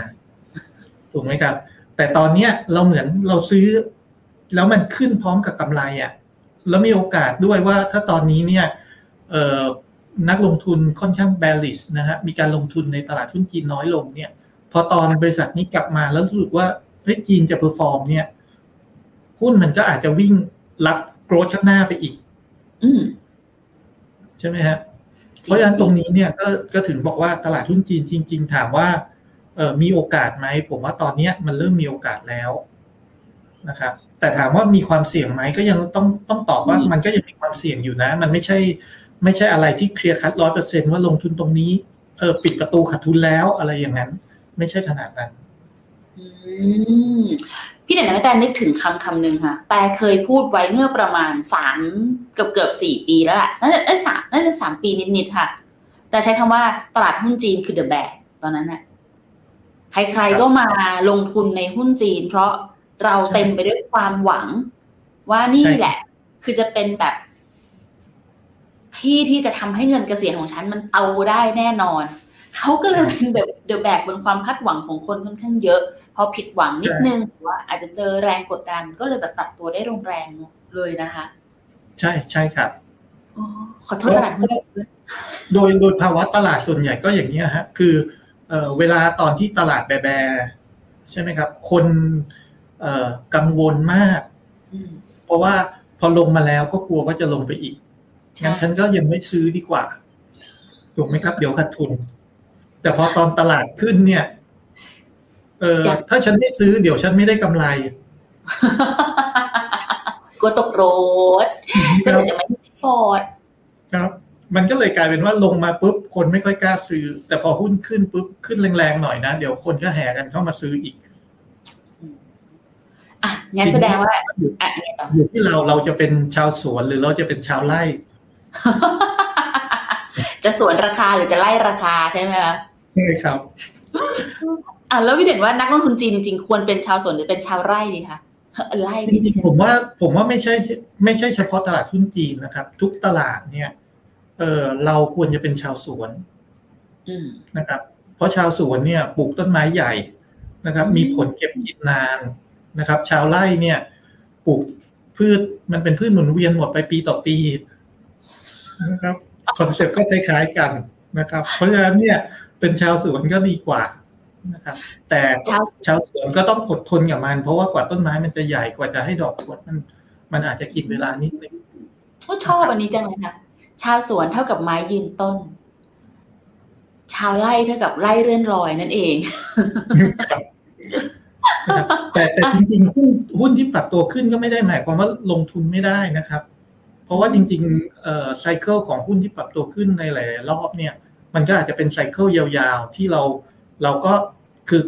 ถูกไหมครับ แต่ตอนเนี้ยเราเหมือนเราซื้อ แล้วมันขึ้นพร้อมกับกำไรอะ่ะ แล้วมีโอกาสด้วยว่าถ้าตอนนี้เนี่ยเอ่อนักลงทุนค่อนข้าง bearish นะฮะมีการลงทุนในตลาดหุ้นจีนน้อยลงเนี่ย พอตอนบริษัทนี้กลับมาแล้วรู้สึกว่าเฮ้ยจีนจะ perform เนี่ยหุ้นมันก็อาจจะวิ่งรับ growth ข้างหน้าไปอีกอืมใช่ไหมฮะ เพราะฉะนั้นตรงนี้เนี่ยก็ก็ถึงบอกว่าตลาดหุ้นจีนจริง ๆ ถามว่าเออมีโอกาสไหมผมว่าตอนเนี้ยมันเริ่มมีโอกาสแล้วนะครับแต่ถามว่ามีความเสี่ยงไหมก็ยังต้องต้องตอบว่ามันก็ยังมีความเสี่ยงอยู่นะ มันไม่ใช่ ไม่ใช่อะไรที่เคลียร์คัดร้อยเปอร์เซ็นว่าลงทุนตรงนี้เออปิดประตูขาดทุนแล้วอะไรอย่างนั้น ไม่ใช่ขนาดนั้นอืม พี่เด่นไม่แต่นึกถึงคำคำหนึ่งค่ะ แต่เคยพูดไว้เมื่อประมาณสามเกือบเกือบสี่ปีแล้วแหละน่าจะเอ้ยสามน่าจะสามปีนิดๆค่ะ แต่ใช้คำว่าตลาดหุ้นจีนคือ the bag ตอนนั้นน่ะใครๆก็มาลงทุนในหุ้นจีน เพราะเราใช่เต็มไปด้วยความหวัง ว่านี่ใช่แหละ คือจะเป็นแบบ ที่ที่จะทำให้เงินเกษียณของฉันมันเอาได้แน่นอน เขาก็เลยเป็นแบบเดอะแบกบนความคาดหวังของคนค่อนข้างเยอะ พอผิดหวังนิดนึงหรือว่าอาจจะเจอแรงกดดันก็เลยแบบปรับตัวได้แรงๆเลยนะคะ ใช่ใช่ครับอ๋อขอโทษตลาดหุ้นด้วยโดยโดยภาวะตลาดส่วนใหญ่ก็อย่างนี้ยฮะ คือเอ่อเวลาตอนที่ตลาดแบแบใช่ไหมครับ คนเอ่อกังวลมากอืมเพราะว่าพอลงมาแล้วก็กลัวว่าจะลงไปอีกใช่งั้นฉันก็ยังไม่ซื้อดีกว่าถูกไหมครับ เดี๋ยวขาดทุน แต่พอตอนตลาดขึ้นเนี่ย เออถ้าฉันไม่ซื้อเดี๋ยวฉันไม่ได้กำไรกลัวตกรถก็เลยจะไม่ได้พอร์ตครับ มันก็เลยกลายเป็นว่าลงมาปุ๊บคนไม่ค่อยกล้าซื้อ แต่พอหุ้นขึ้นปุ๊บขึ้นแรงๆหน่อยนะเดี๋ยวคนก็แห่กันเข้ามาซื้ออีกอะงั้นแสดงว่าอยู่อะยังไงต่ออยู่ที่เราเราจะเป็นชาวสวนหรือเราจะเป็นชาวไร่ จะสวนราคาหรือจะไล่ราคาใช่ไหมคะใช่ ครับ อะแล้วพี่เด่นว่านักลงทุนจีนจริงๆ ควรเป็นชาวสวนหรือเป็นชาวไร่ดีคะไร่จริงๆผมว่าผมว่าไม่ใช่ไม่ใช่เฉพาะตลาดหุ้นจีนนะครับ ทุกตลาดเนี่ยเออเราควรจะเป็นชาวสวนอืมนะครับ เพราะชาวสวนเนี่ยปลูกต้นไม้ใหญ่นะครับอืมมีผลเก็บกินนานนะครับ ชาวไร่เนี่ยปลูกพืชมันเป็นพืชหมุนเวียนหมดไปปีต่อปีนะครับคอนเซ็ปต์ก็คล้ายๆกันนะครับ เพราะฉะนั้นเนี่ย เป็นชาวสวนก็ดีกว่านะครับ แต่ชาวชาวสวนก็ต้องอดทนกับมัน เพราะว่ากว่าต้นไม้มันจะใหญ่กว่าจะให้ดอกผลมัน มันอาจจะกินเวลานิดนึงก็ชอบอันนี้จังเลยค่ะชาวสวนเท่ากับไม้ยืนต้น ชาวไร่เท่ากับไร่เลื่อนลอยนั่นเองครับนะครับแต่แต่จริงๆหุ้นหุ้นที่ปรับตัวขึ้นก็ไม่ได้หมายความว่าลงทุนไม่ได้นะครับ เพราะว่าจริงๆเอ่อไซเคิลของหุ้นที่ปรับตัวขึ้นในหลายๆรอบเนี่ย มันก็อาจจะเป็นไซเคิลยาวๆ ที่เราเราก็คือ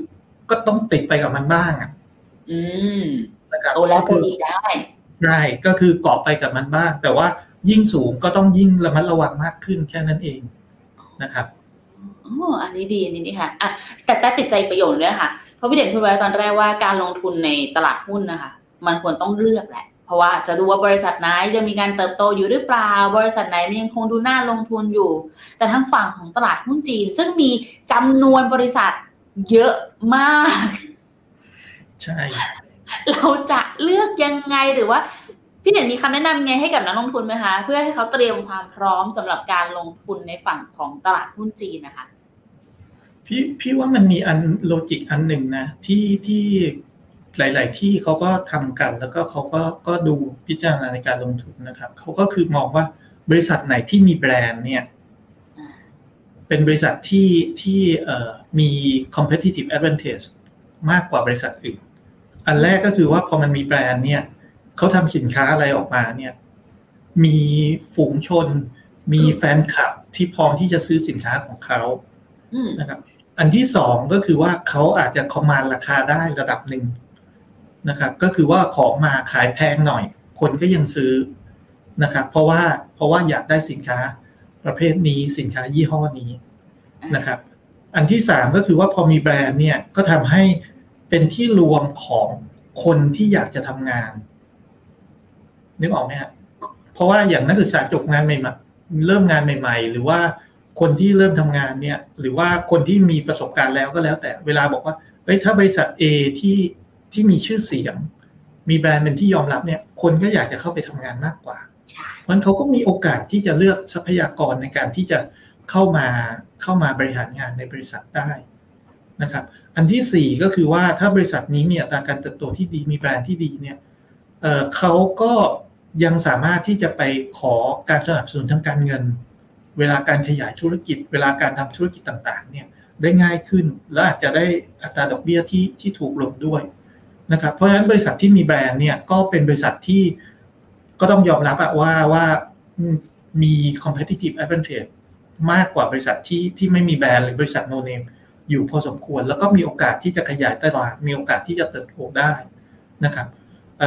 ก็ต้องติดไปกับมันบ้างอะอืมนะครับโตแล้วก็โตคืออีกได้ใช่ก็คือเกาะไปกับมันบ้าง แต่ว่ายิ่งสูงก็ต้องยิ่งระมัดระวังมากขึ้นแค่นั้นเองนะครับอ๋ออันนี้ดีอันนี้นี่ค่ะอะแต่แต่ติดใจประโยชน์ด้วยค่ะเพราะพี่เด่นพูดไว้ตอนแรกว่าการลงทุนในตลาดหุ้นนะคะ มันควรต้องเลือกแหละเพ ราะว่าจะดูว่าบริษัทไหนจะมีการเติบโตอยู่หรือเปล่า บริษัทไหนมันยังคงดูน่าลงทุนอยู่ แต่ทางฝั่งของตลาดหุ้นจีน ซึ่งมีจำนวนบริษัทเยอะมาก ใช่ เราจะเลือกยังไงหรือว่า พี่เด่นมีคำแนะนำไงให้กับนักลงทุนไหมคะ เพื่อให้เขาเตรียมความพร้อมสำหรับการลงทุนในฝั่งของตลาดหุ้นจีนนะคะพี่พี่ว่ามันมีอันโลจิกอันหนึ่งนะที่ที่ หลาย ๆ ที่เขาก็ทำกัน แล้วก็เขาก็ก็ดูพิจารณาในการลงทุนนะครับเขาก็คือมองว่าบริษัทไหนที่มีแบรนด์เนี่ยอ่าเป็นบริษัทที่ที่เอ่อมี competitive advantage มากกว่าบริษัทอื่น อันแรกก็คือว่าพอมันมีแบรนด์เนี่ยเขาทำสินค้าอะไรออกมาเนี่ยมีฝูงชน มีแฟนคลับที่พร้อมที่จะซื้อสินค้าของเขาอืมนะครับ อันที่สองก็คือว่าเขาอาจจะคอมมานราคาได้ระดับหนึ่ง นะครับ ก็คือว่าของมาขายแพงหน่อย คนก็ยังซื้อนะครับ เพราะว่าเพราะว่าอยากได้สินค้าประเภทนี้สินค้ายี่ห้อนี้นะครับ อันที่สามก็คือว่าพอมีแบรนด์เนี่ยก็ทำให้เป็นที่รวมของคนที่อยากจะทำงาน นึกออกไหมฮะเพราะว่าอย่างนักศึกษาจบงานใหม่เริ่มงานใหม่ ๆ หรือว่าคนที่เริ่มทำงานเนี่ย หรือว่าคนที่มีประสบการณ์แล้วก็แล้วแต่เวลาบอกว่าเฮ้ยถ้าบริษัท A ที่ ที่มีชื่อเสียง มีแบรนด์เป็นที่ยอมรับเนี่ย คนก็อยากจะเข้าไปทำงานมากกว่าใช่เพราะฉะนั้นเขาก็มีโอกาสที่จะเลือกทรัพยากรในการที่จะเข้ามาเข้ามาบริหารงานในบริษัทได้นะครับ อันที่สี่ก็คือว่าถ้าบริษัทนี้มีอัตราการเติบโตที่ดีมีแบรนด์ที่ดีเนี่ยเอ่อเขาก็ยังสามารถที่จะไปขอการสนับสนุนทางการเงิน เวลาการขยายธุรกิจ เวลาการทำธุรกิจต่างๆเนี่ยได้ง่ายขึ้น และอาจจะได้อัตราดอกเบี้ยที่ที่ถูกลงด้วย นะครับเพราะฉะนั้นบริษัทที่มีแบรนด์เนี่ยก็เป็นบริษัทที่ก็ต้องยอมรับอะว่าว่ามี competitive advantage มากกว่าบริษัทที่ที่ไม่มีแบรนด์หรือบริษัทโนเนมอยู่พอสมควร แล้วก็มีโอกาสที่จะขยายตลาดมีโอกาสที่จะเติบโตได้นะครับเ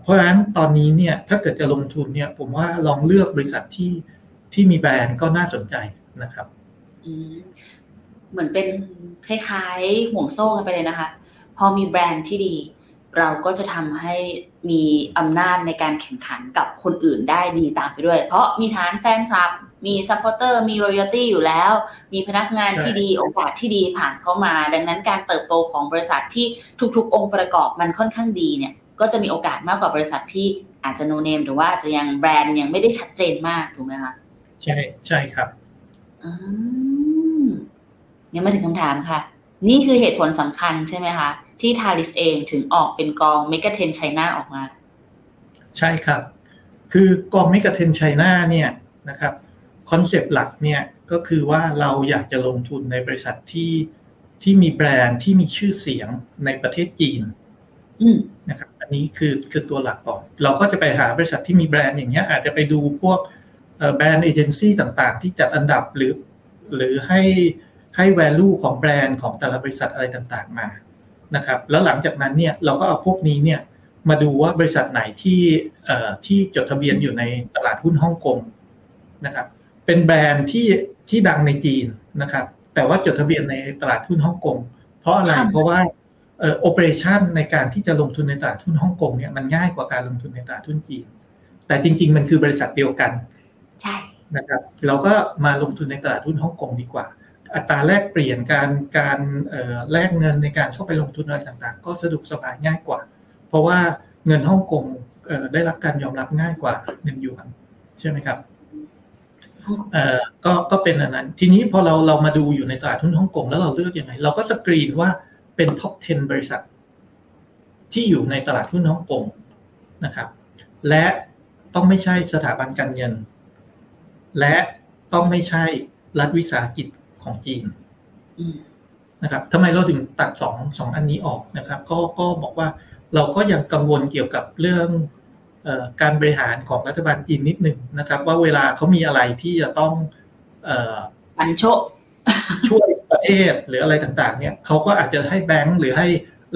เพราะฉะนั้นตอนนี้เนี่ยถ้าเกิดจะลงทุนเนี่ยผมว่าลองเลือกบริษัทที่ที่มีแบรนด์ก็น่าสนใจนะครับเหมือนเป็นคล้ายๆห่วงโซ่กันไปเลยนะคะ พอมีแบรนด์ที่ดี เราก็จะทำให้มีอำนาจในการแข่งขันกับคนอื่นได้ดีตามไปด้วย เพราะมีฐานแฟนคลับ มี supporter มี loyalty อยู่แล้ว มีพนักงานใช่ที่ดี โอกาสที่ดีผ่านเข้ามา ดังนั้นการเติบโตของบริษัทที่ทุกๆ องค์ประกอบมันค่อนข้างดีเนี่ย ก็จะมีโอกาสมากกว่าบริษัทที่อาจจะโนเนมหรือว่าอาจจะยังแบรนด์ยังไม่ได้ชัดเจนมากถูกไหมคะใช่ใช่ครับอืมยังไม่ถึงคำถามค่ะ นี่คือเหตุผลสำคัญใช่ไหมคะ ที่ทาริสเองถึงออกเป็นกองเมกะเทนไชน่าออกมา ใช่ครับ คือกองเมกะเทนไชน่าเนี่ยนะครับคอนเซปต์หลักเนี่ยก็คือว่าเราอยากจะลงทุนในบริษัทที่ที่มีแบรนด์ที่มีชื่อเสียงในประเทศจีนอืมนะครับ อันนี้คือคือตัวหลักก่อน เราก็จะไปหาบริษัทที่มีแบรนด์อย่างเงี้ย อาจจะไปดูพวกแบรนด์เอเจนซี่ต่างๆ ที่จัดอันดับหรือ หรือให้ให้ value ของแบรนด์ของแต่ละบริษัทอะไรต่างๆมา นะครับแล้วหลังจากนั้นเนี่ยเราก็เอาพวกนี้เนี่ยมาดูว่าบริษัทไหนที่ที่จดทะเบียนอยู่ในตลาดหุ้นฮ่องกงนะครับเป็นแบรนด์ที่ที่ดังในจีนนะครับแต่ว่าจดทะเบียนในตลาดหุ้นฮ่องกงเพราะอะไรเพราะว่าเอ่อโอเปอเรชันในการที่จะลงทุนในตลาดหุ้นฮ่องกงเนี่ยมันง่ายกว่าการลงทุนในตลาดหุ้นจีน แต่จริง ๆ มันคือบริษัทเดียวกันใช่นะครับเราก็มาลงทุนในตลาดหุ้นฮ่องกงดีกว่า อัตราแลกเปลี่ยนการการแลกเงินในการเข้าไปลงทุนอะไรต่างๆ ก็สะดวกสบายง่ายกว่า เพราะว่าเงินฮ่องกงได้รับการยอมรับง่ายกว่าเงินหยวนใช่ไหมครับก็ก็เป็นอันนั้น ทีนี้พอเราเรามาดูอยู่ในตลาดหุ้นฮ่องกงแล้วเราเลือกยังไง เราก็สกรีนว่าเป็นท็อป 10 บริษัท ที่อยู่ในตลาดหุ้นฮ่องกงนะครับ และต้องไม่ใช่สถาบันการเงิน และต้องไม่ใช่รัฐวิสาหกิจ ของจีนนะครับทำไมเราถึงตัดสองสองอันนี้ออกนะครับ ก็ก็บอกว่าเราก็ยังกังวลเกี่ยวกับเรื่องอการบริหารของรัฐบาลจีนนิดหนึ่งนะครับ ว่าเวลาเขามีอะไรที่จะต้องอันโชช่วยประเทศหรืออะไรต่างๆ เนี่ยเขาก็อาจจะให้แบงก์หรือให้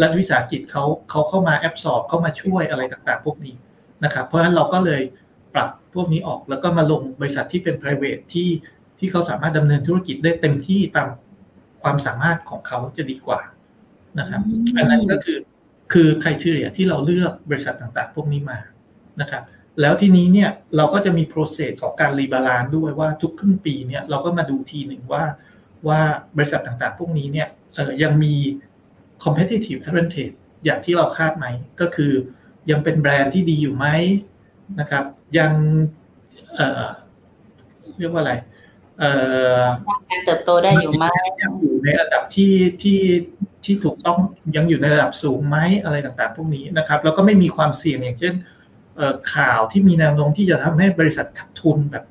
รัฐวิสาหกิจเขาเขาเข้ามาแอบสอบเข้ามาช่วยอะไรต่างๆ พวกนี้นะครับ เพราะฉะนั้นเราก็เลยปรับพวกนี้ออกแล้วก็มาลงบริษัทที่เป็น private ที่ ที่เขาสามารถดำเนินธุรกิจได้เต็มที่ตามความสามารถของเขาจะดีกว่านะครับ อันนั้นก็คือคือคุณทีเรียที่เราเลือกบริษัทต่างๆ พวกนี้มานะครับ แล้วทีนี้เนี่ยเราก็จะมีโปรเซสของการรีบาลานด้วยว่าทุกครึ่งปีเนี่ยเราก็มาดูทีหนึ่งว่าว่าบริษัทต่างๆ พวกนี้เนี่ยยังมี competitive advantage อย่างที่เราคาดไหม ก็คือยังเป็นแบรนด์ที่ดีอยู่ไหมนะครับ ยังเเรียกว่าอะไร การเติบโตได้อยู่ไหมยังอยู่ในระดับที่ที่ที่ถูกต้องยังอยู่ในระดับสูงไหมอะไรต่างๆ พวกนี้นะครับ แล้วก็ไม่มีความเสี่ยงอย่างเช่นข่าวที่มีแนวโน้มที่จะทำให้บริษัทขาดทุนแบบ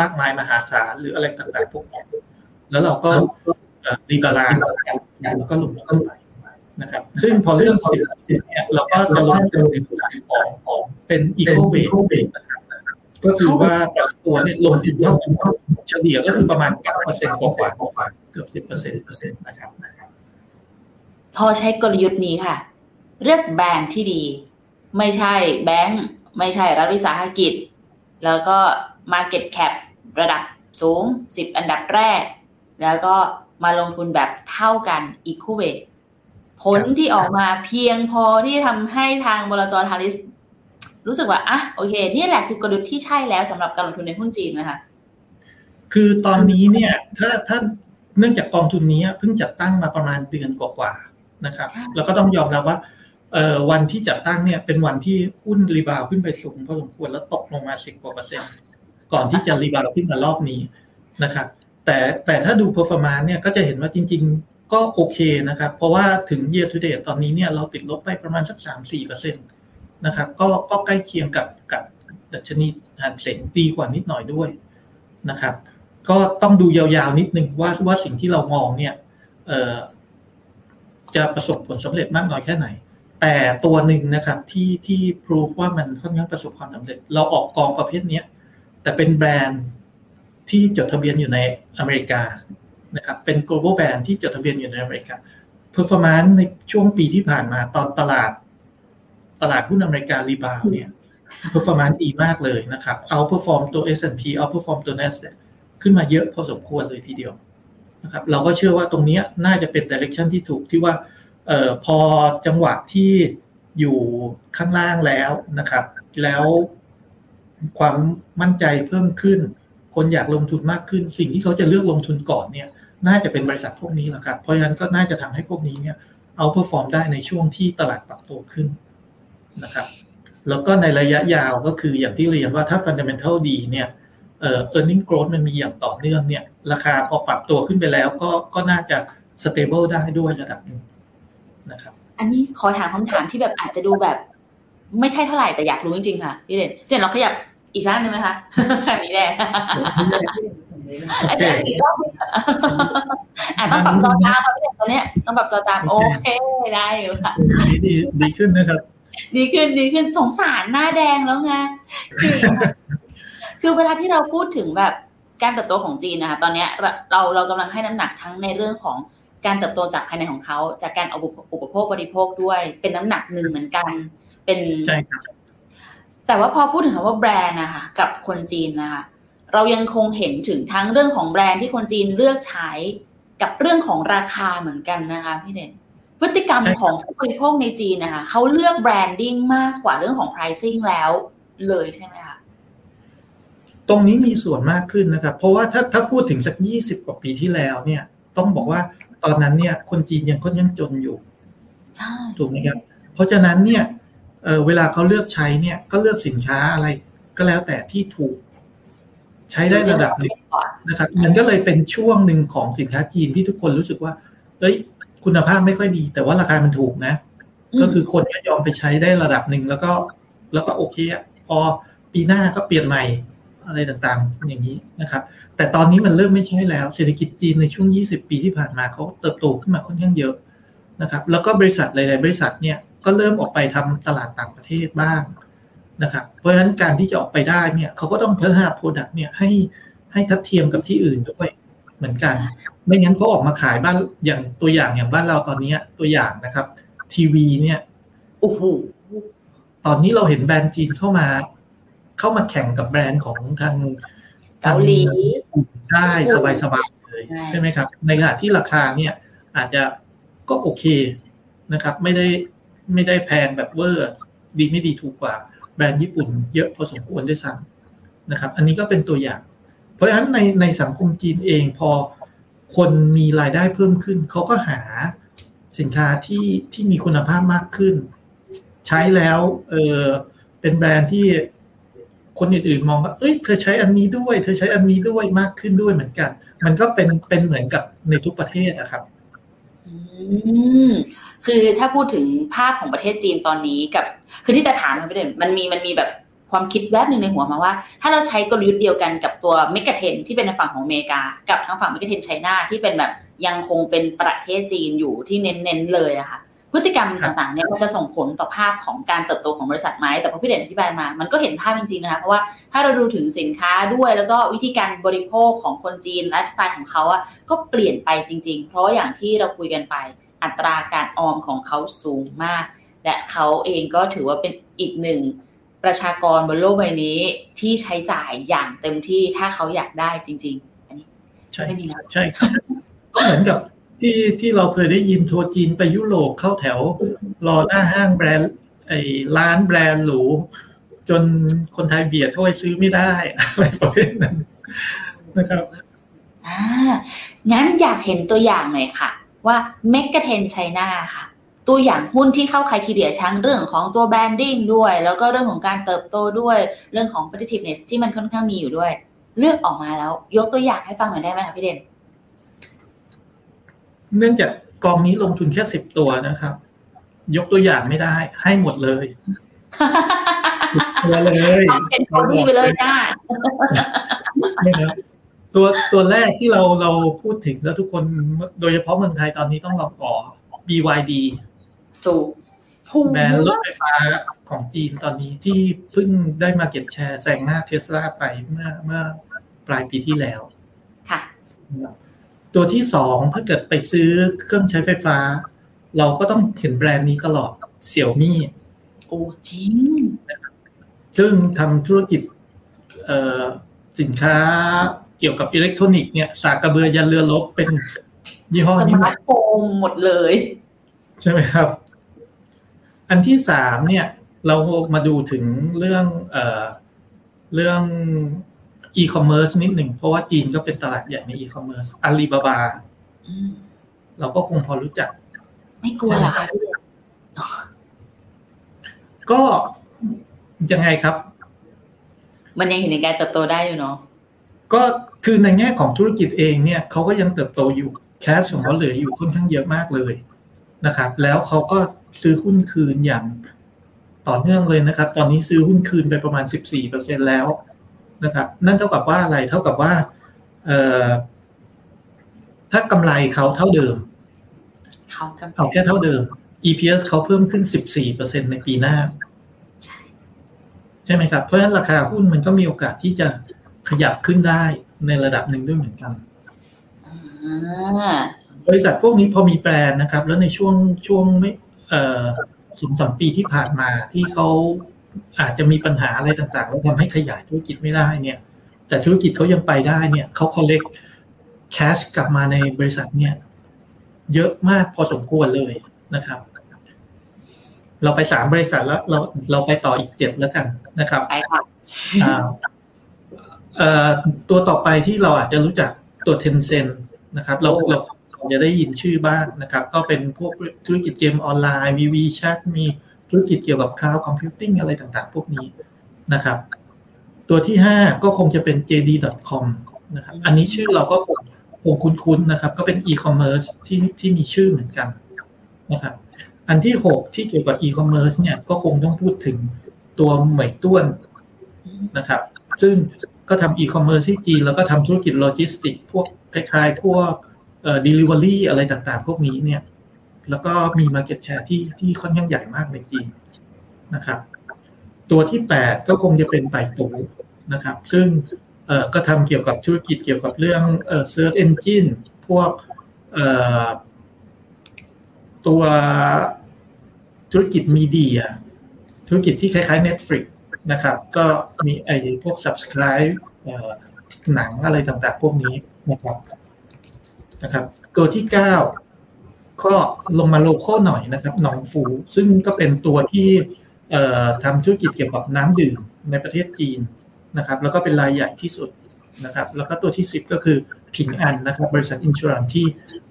มากมายมหาศาลหรืออะไรต่างๆพวกนี้แล้วเราก็ rebalance แล้วก็ลงทุนไปนะครับ ซึ่งพอเลือกสิบสิบเนี่ยเราก็จะลงทุนในของของเป็น equalบสนะครับ ก็คือว่าแต่ละตัวเนี่ยลงทุนเท่าเฉลี่ยก็คือประมาณเก้าเปอร์เซ็นต์กว่าเกือบสิบเปอร์เซ็นต์นะครับพอใช้กลยุทธ์นี้ค่ะ เลือกแบรนด์ที่ดี ไม่ใช่แบงค์ไม่ใช่รัฐวิสาหกิจ แล้วก็ Market Cap ระดับสูง 10 อันดับแรก แล้วก็มาลงทุนแบบเท่ากัน Equate ผลที่ออกมาเพียงพอที่ทำให้ทางบลจฮาริส รู้สึกว่าอะโอเค นี่แหละคือกลยุทธ์ที่ใช่แล้วสำหรับการลงทุนในหุ้นจีนนะคะคือตอนนี้เนี่ยถ้าถ้าเนื่องจากกองทุนนี้เพิ่งจัดตั้งมาประมาณเดือนกว่าๆนะครับ แล้วก็ต้องยอมรับว่าเอ่อวันที่จัดตั้งเนี่ยเป็นวันที่หุ้น rebound ขึ้นไปสูงพอสมควรแล้วตกลงมาสิบกว่าเปอร์เซ็นต์ก่อนที่จะ rebound ขึ้นมารอบนี้นะครับแต่แต่ถ้าดู performance เนี่ยก็จะเห็นว่าจริง ๆ ก็โอเคนะครับ เพราะว่าถึง year to date ตอนนี้เนี่ยเราติดลบไปประมาณสักสามสี่เปอร์เซ็นต์ นะครับก็ก็ใกล้เคียงกับกับดัชนีหันเซ็งดีกว่านิดหน่อยด้วยนะครับ ก็ต้องดูยาวๆนิดนึงว่าว่าสิ่งที่เรามองเนี่ยจะประสบผลสำเร็จมากน้อยแค่ไหน แต่ตัวหนึ่งนะครับที่ที่พิสูจว่ามันค่อนข้างประสบความสำเร็จ เราออกกองประเภทนี้แต่เป็นแบรนด์ที่จดทะเบียนอยู่ในอเมริกานะครับเป็น global brand ที่จดทะเบียนอยู่ในอเมริกา performance ในช่วงปีที่ผ่านมาตอนตลาด ตลาดหุ้นอเมริการีบาวเนี่ย performance ดีมากเลยนะครับเอา perform ตัว S&P เอา perform ตัว NASDAQ ขึ้นมาเยอะพอสมควรเลยทีเดียวนะครับเราก็เชื่อว่าตรงนี้น่าจะเป็น direction ที่ถูกที่ว่าเออพอจังหวะที่อยู่ข้างล่างแล้วนะครับ แล้วความมั่นใจเพิ่มขึ้น คนอยากลงทุนมากขึ้น สิ่งที่เขาจะเลือกลงทุนก่อนเนี่ย น่าจะเป็นบริษัทพวกนี้แหละครับ เพราะฉะนั้นก็น่าจะทำให้พวกนี้เนี่ย outperform ได้ในช่วงที่ตลาดปรับตัวขึ้น นะครับแล้วก็ในระยะยาวก็คืออย่างที่เรียนว่าถ้า fundamental ดีเนี่ยเอ่อ earning growth มันมีอย่างต่อเนื่องเนี่ยราคาพอปรับตัวขึ้นไปแล้วก็ก็น่าจะ stable ได้ด้วยระดับหนึ่งนะครับอันนี้ขอถามคำถามที่แบบอาจจะดูแบบ ไม่ใช่เท่าไหร่แต่อยากรู้จริงๆค่ะพี่เด่นเด่นเราขยับอีกด้านได้ไหมคะแบบนี้แหละอาจารย์อีกรอบอ่าต้องปรับจอตามเตอนนี้ต้องปรับจอตามโอเคได้อยู่ค่ะดีดีขึ้นนะครับ ดีขึ้นดีขึ้นสงสารหน้าแดงแล้วไงคือคือเวลาที่เราพูดถึงแบบการเติบโตของจีนนะคะตอนนี้เราเรากำลังให้น้ำหนักทั้งในเรื่องของการเติบโตจากภายในของเขา จากการอุปโภคบริโภคด้วย เป็นน้ำหนักหนึ่งเหมือนกัน เป็นใช่ครับแต่ว่าพอพูดถึงคำว่าแบรนด์นะคะกับคนจีนนะคะเรายังคงเห็นถึงทั้งเรื่องของแบรนด์ที่คนจีนเลือกใช้กับเรื่องของราคาเหมือนกันนะคะพี่เด่น พฤติกรรมของผู้บริโภคในจีนนะคะเขาเลือกแบรนดิ้งมากกว่าเรื่องของ pricing แล้วเลยใช่ไหมคะตรงนี้มีส่วนมากขึ้นนะครับ เพราะว่าถ้าถ้าพูดถึงสักยี่สิบกว่าปีที่แล้วเนี่ย ต้องบอกว่าตอนนั้นเนี่ย คนจีนยังค่อนข้างจนอยู่ใช่ถูกไหมครับ เพราะฉะนั้นเนี่ยเเวลาเขาเลือกใช้เนี่ยก็เลือกสินค้าอะไรก็แล้วแต่ที่ถูก ใช้ได้ระดับหนึ่งนะครับ มันก็เลยเป็นช่วงหนึ่งของสินค้าจีนที่ทุกคนรู้สึกว่า เอ้ย คุณภาพไม่ค่อยดี แต่ว่าราคามันถูกนะ ก็คือคนก็ยอมไปใช้ได้ระดับหนึ่งแล้วก็ แล้วก็โอเคอะพอปีหน้าก็เปลี่ยนใหม่อะไรต่างๆ อย่างนี้นะครับ แต่ตอนนี้มันเริ่มไม่ใช่แล้ว เศรษฐกิจจีนในช่วง 20 ปีที่ผ่านมาเขาเติบโตขึ้นมาค่อนข้างเยอะนะครับ แล้วก็บริษัทหลายๆบริษัทเนี่ยก็เริ่มออกไปทำตลาดต่างประเทศบ้างนะครับ เพราะฉะนั้นการที่จะออกไปได้เนี่ยเขาก็ต้องพัฒนา product เนี่ยให้ให้ทัดเทียมกับที่อื่นด้วย เหมือนกัน ไม่งั้นเขาออกมาขายบ้านอย่างตัวอย่างอย่างบ้านเราตอนนี้ตัวอย่างนะครับ ทีวีเนี่ยโอ้โหตอนนี้เราเห็นแบรนด์จีนเข้ามา เข้ามาแข่งกับแบรนด์ของทางเกาหลีได้สบายๆเลยใช่ไหมครับ ในขณะที่ราคาเนี่ย อาจจะก็โอเคนะครับ ไม่ได้ไม่ได้แพงแบบเวอร์ ดีไม่ดีถูกกว่าแบรนด์ญี่ปุ่นเยอะพอสมควรด้วยซ้ำนะครับ อันนี้ก็เป็นตัวอย่าง เพราะฉะนั้นในในสังคมจีนเองพอคนมีรายได้เพิ่มขึ้น เขาก็หาสินค้าที่ที่มีคุณภาพมากขึ้น ใช้แล้วเออเป็นแบรนด์ที่คนอื่นๆมองว่า เอ้ย เธอใช้อันนี้ด้วย เธอใช้อันนี้ด้วยมากขึ้นด้วยเหมือนกัน มันก็เป็นเป็นเหมือนกับในทุกประเทศนะครับอืมคือถ้าพูดถึงภาพของประเทศจีนตอนนี้กับ คือที่แต่ถามครับพี่เด่นมันมีมันมีแบบ ความคิดแวบหนึ่งในหัวมาว่า ถ้าเราใช้กลยุทธ์เดียวกันกับตัวเมกะเทนที่เป็นในฝั่งของอเมริกา กับทางฝั่งเมกะเทนไชน่าที่เป็นแบบยังคงเป็นประเทศจีนอยู่ที่เน้นๆเลยอะค่ะพฤติกรรมต่างๆเนี่ยมันจะส่งผลต่อภาพของการเติบโตของบริษัทไหมแต่พอพี่เด่นอธิบายมา มันก็เห็นภาพจริงๆนะคะเพราะว่าถ้าเราดูถึงสินค้าด้วยแล้วก็วิธีการบริโภคของคนจีนไลฟ์สไตล์ของเขาอะก็เปลี่ยนไปจริง ๆ เพราะอย่างที่เราคุยกันไปอัตราการออมของเขาสูงมาก และเขาเองก็ถือว่าเป็นอีกหนึ่ง ประชากรบนโลกใบนี้ที่ใช้จ่ายอย่างเต็มที่ถ้าเขาอยากได้จริง ๆ อันนี้ไม่มีแล้วใช่ครับก็เหมือนกับที่ที่เราเคยได้ยินทัวร์จีนไปยุโรปเข้าแถว รอหน้าห้างแบรนด์ไอ้ร้านแบรนด์หรูจนคนไทยเบียดเข้าไปซื้อไม่ได้อะไรประเภทนั้นนะครับอ่างั้นอยากเห็นตัวอย่างหน่อยค่ะ ว่า MEGA 10 CHINA ค่ะ ตัวอย่างหุ้นที่เข้า criteria ทั้งเรื่องของตัว branding ด้วย แล้วก็เรื่องของการเติบโตด้วยเรื่องของ competitiveness ที่มันค่อนข้างมีอยู่ด้วย เลือกออกมาแล้ว ยกตัวอย่างให้ฟังหน่อยได้ไหมคะพี่เด่นเนื่องจากกองนี้ลงทุนแค่สิบตัวนะครับ ยกตัวอย่างไม่ได้ ให้หมดเลยตัวเลยเป็นคนที่ไปเลยจ้าตัวตัวแรกที่เราเราพูดถึงแล้วทุกคนโดยเฉพาะเมืองไทยตอนนี้ต้องลองต่อ BYD ถูกแบรนด์รถไฟฟ้าของจีนตอนนี้ที่เพิ่งได้มาเก็ตแชร์แซงหน้าเทสลาไปเมื่อเมื่อปลายปีที่แล้ว ค่ะ ตัวที่สองถ้าเกิดไปซื้อเครื่องใช้ไฟฟ้า เราก็ต้องเห็นแบรนด์นี้ตลอดเสี่ยวมี่โอ้จริงซึ่งทำธุรกิจสินค้าเกี่ยวกับอิเล็กทรอนิกส์เนี่ยสากระเบือยันเรือลบเป็นยี่ห้อนี้สมาร์ทโฟนหมดเลย ใช่ไหมครับ อันที่สามเนี่ยเรามาดูถึงเรื่องเอเรื่องอีคอมเมิร์ซนิดหนึ่งเพราะว่าจีนก็เป็นตลาดใหญ่ในอีคอมเมิร์ซอาลีบาบาเราก็คงพอรู้จัก ไม่กลัวหรอคะก็ยังไงครับ มันยังเห็นในการเติบโตได้อยู่เนาะก็คือในแง่ของธุรกิจเองเนี่ยเขาก็ยังเติบโตอยู่แคชของเขาเหลืออยู่ค่อนข้างเยอะมากเลย นะครับ แล้วเขาก็ซื้อหุ้นคืนอย่างต่อเนื่องเลยนะครับ ตอนนี้ซื้อหุ้นคืนไปประมาณสิบสี่เปอร์เซ็นแล้วนะครับ นั่นเท่ากับว่าอะไรเท่ากับว่าเอ่อถ้ากำไรเขาเท่าเดิมเขาแค่เท่าเดิม EPS เขาเพิ่มขึ้น 14%ในปีหน้า ใช่ไหมครับ เพราะฉะนั้นราคาหุ้นมันก็มีโอกาสที่จะขยับขึ้นได้ในระดับหนึ่งด้วยเหมือนกันอ่า บริษัทพวกนี้พอมีแบรนด์นะครับ แล้วในช่วงช่วงไม่เอ่อสองสามปีที่ผ่านมาที่เขาอาจจะมีปัญหาอะไรต่างๆ แล้วทำให้ขยายธุรกิจไม่ได้เนี่ย แต่ธุรกิจเขายังไปได้เนี่ยเขา collect cash กลับมาในบริษัทเนี่ย เยอะมากพอสมควรเลยนะครับ เราไปสามบริษัทแล้วเราเราไปต่ออีกเจ็ดแล้วกันนะครับไปค่ะอ่าเอ่อตัวต่อไปที่เราอาจจะรู้จักตัว Tencent นะครับ เราเราเรา จะได้ยินชื่อบ้างนะครับ ก็เป็นพวกธุรกิจเกมออนไลน์มี WeChat มีธุรกิจเกี่ยวกับ Cloud Computing อะไรต่างๆ พวกนี้นะครับ ตัวที่ 5 ก็คงจะเป็น JD.com นะครับ อันนี้ชื่อเราก็คงคงคุ้นๆนะครับ ก็เป็น e-commerce ที่ที่มีชื่อเหมือนกันนะครับ อันที่ 6 ที่เกี่ยวกับ e-commerce เนี่ยก็คงต้องพูดถึงตัวเหมยต้วนนะครับ ซึ่งก็ทำ e-commerce ที่จีนแล้วก็ทำธุรกิจโลจิสติก พวกคล้ายๆ พวก เอ่อ delivery อะไรต่างๆ พวกนี้เนี่ย แล้วก็มี market share ที่ที่ค่อนข้างใหญ่มากในจีนนะครับ ตัวที่ 8 ก็คงจะเป็นไปตูนะครับ ซึ่งเอ่อก็ทำเกี่ยวกับธุรกิจเกี่ยวกับเรื่องเอ่อ search engine พวกเอ่อตัวธุรกิจมีเดียธุรกิจที่คล้ายๆ Netflix นะครับ ก็มีไอ้พวก subscribe หนังอะไรต่างๆ พวกนี้นะครับ นะครับ ตัวที่ 9 ก็ลงมาโลโก้หน่อยนะครับหนองฟูซึ่งก็เป็นตัวที่ทำธุรกิจเกี่ยวกับน้ำดื่มในประเทศจีนนะครับ แล้วก็เป็นรายใหญ่ที่สุดนะครับ แล้วก็ตัวที่ 10 ก็คือผิงอันนะครับ บริษัทอินชูรันที่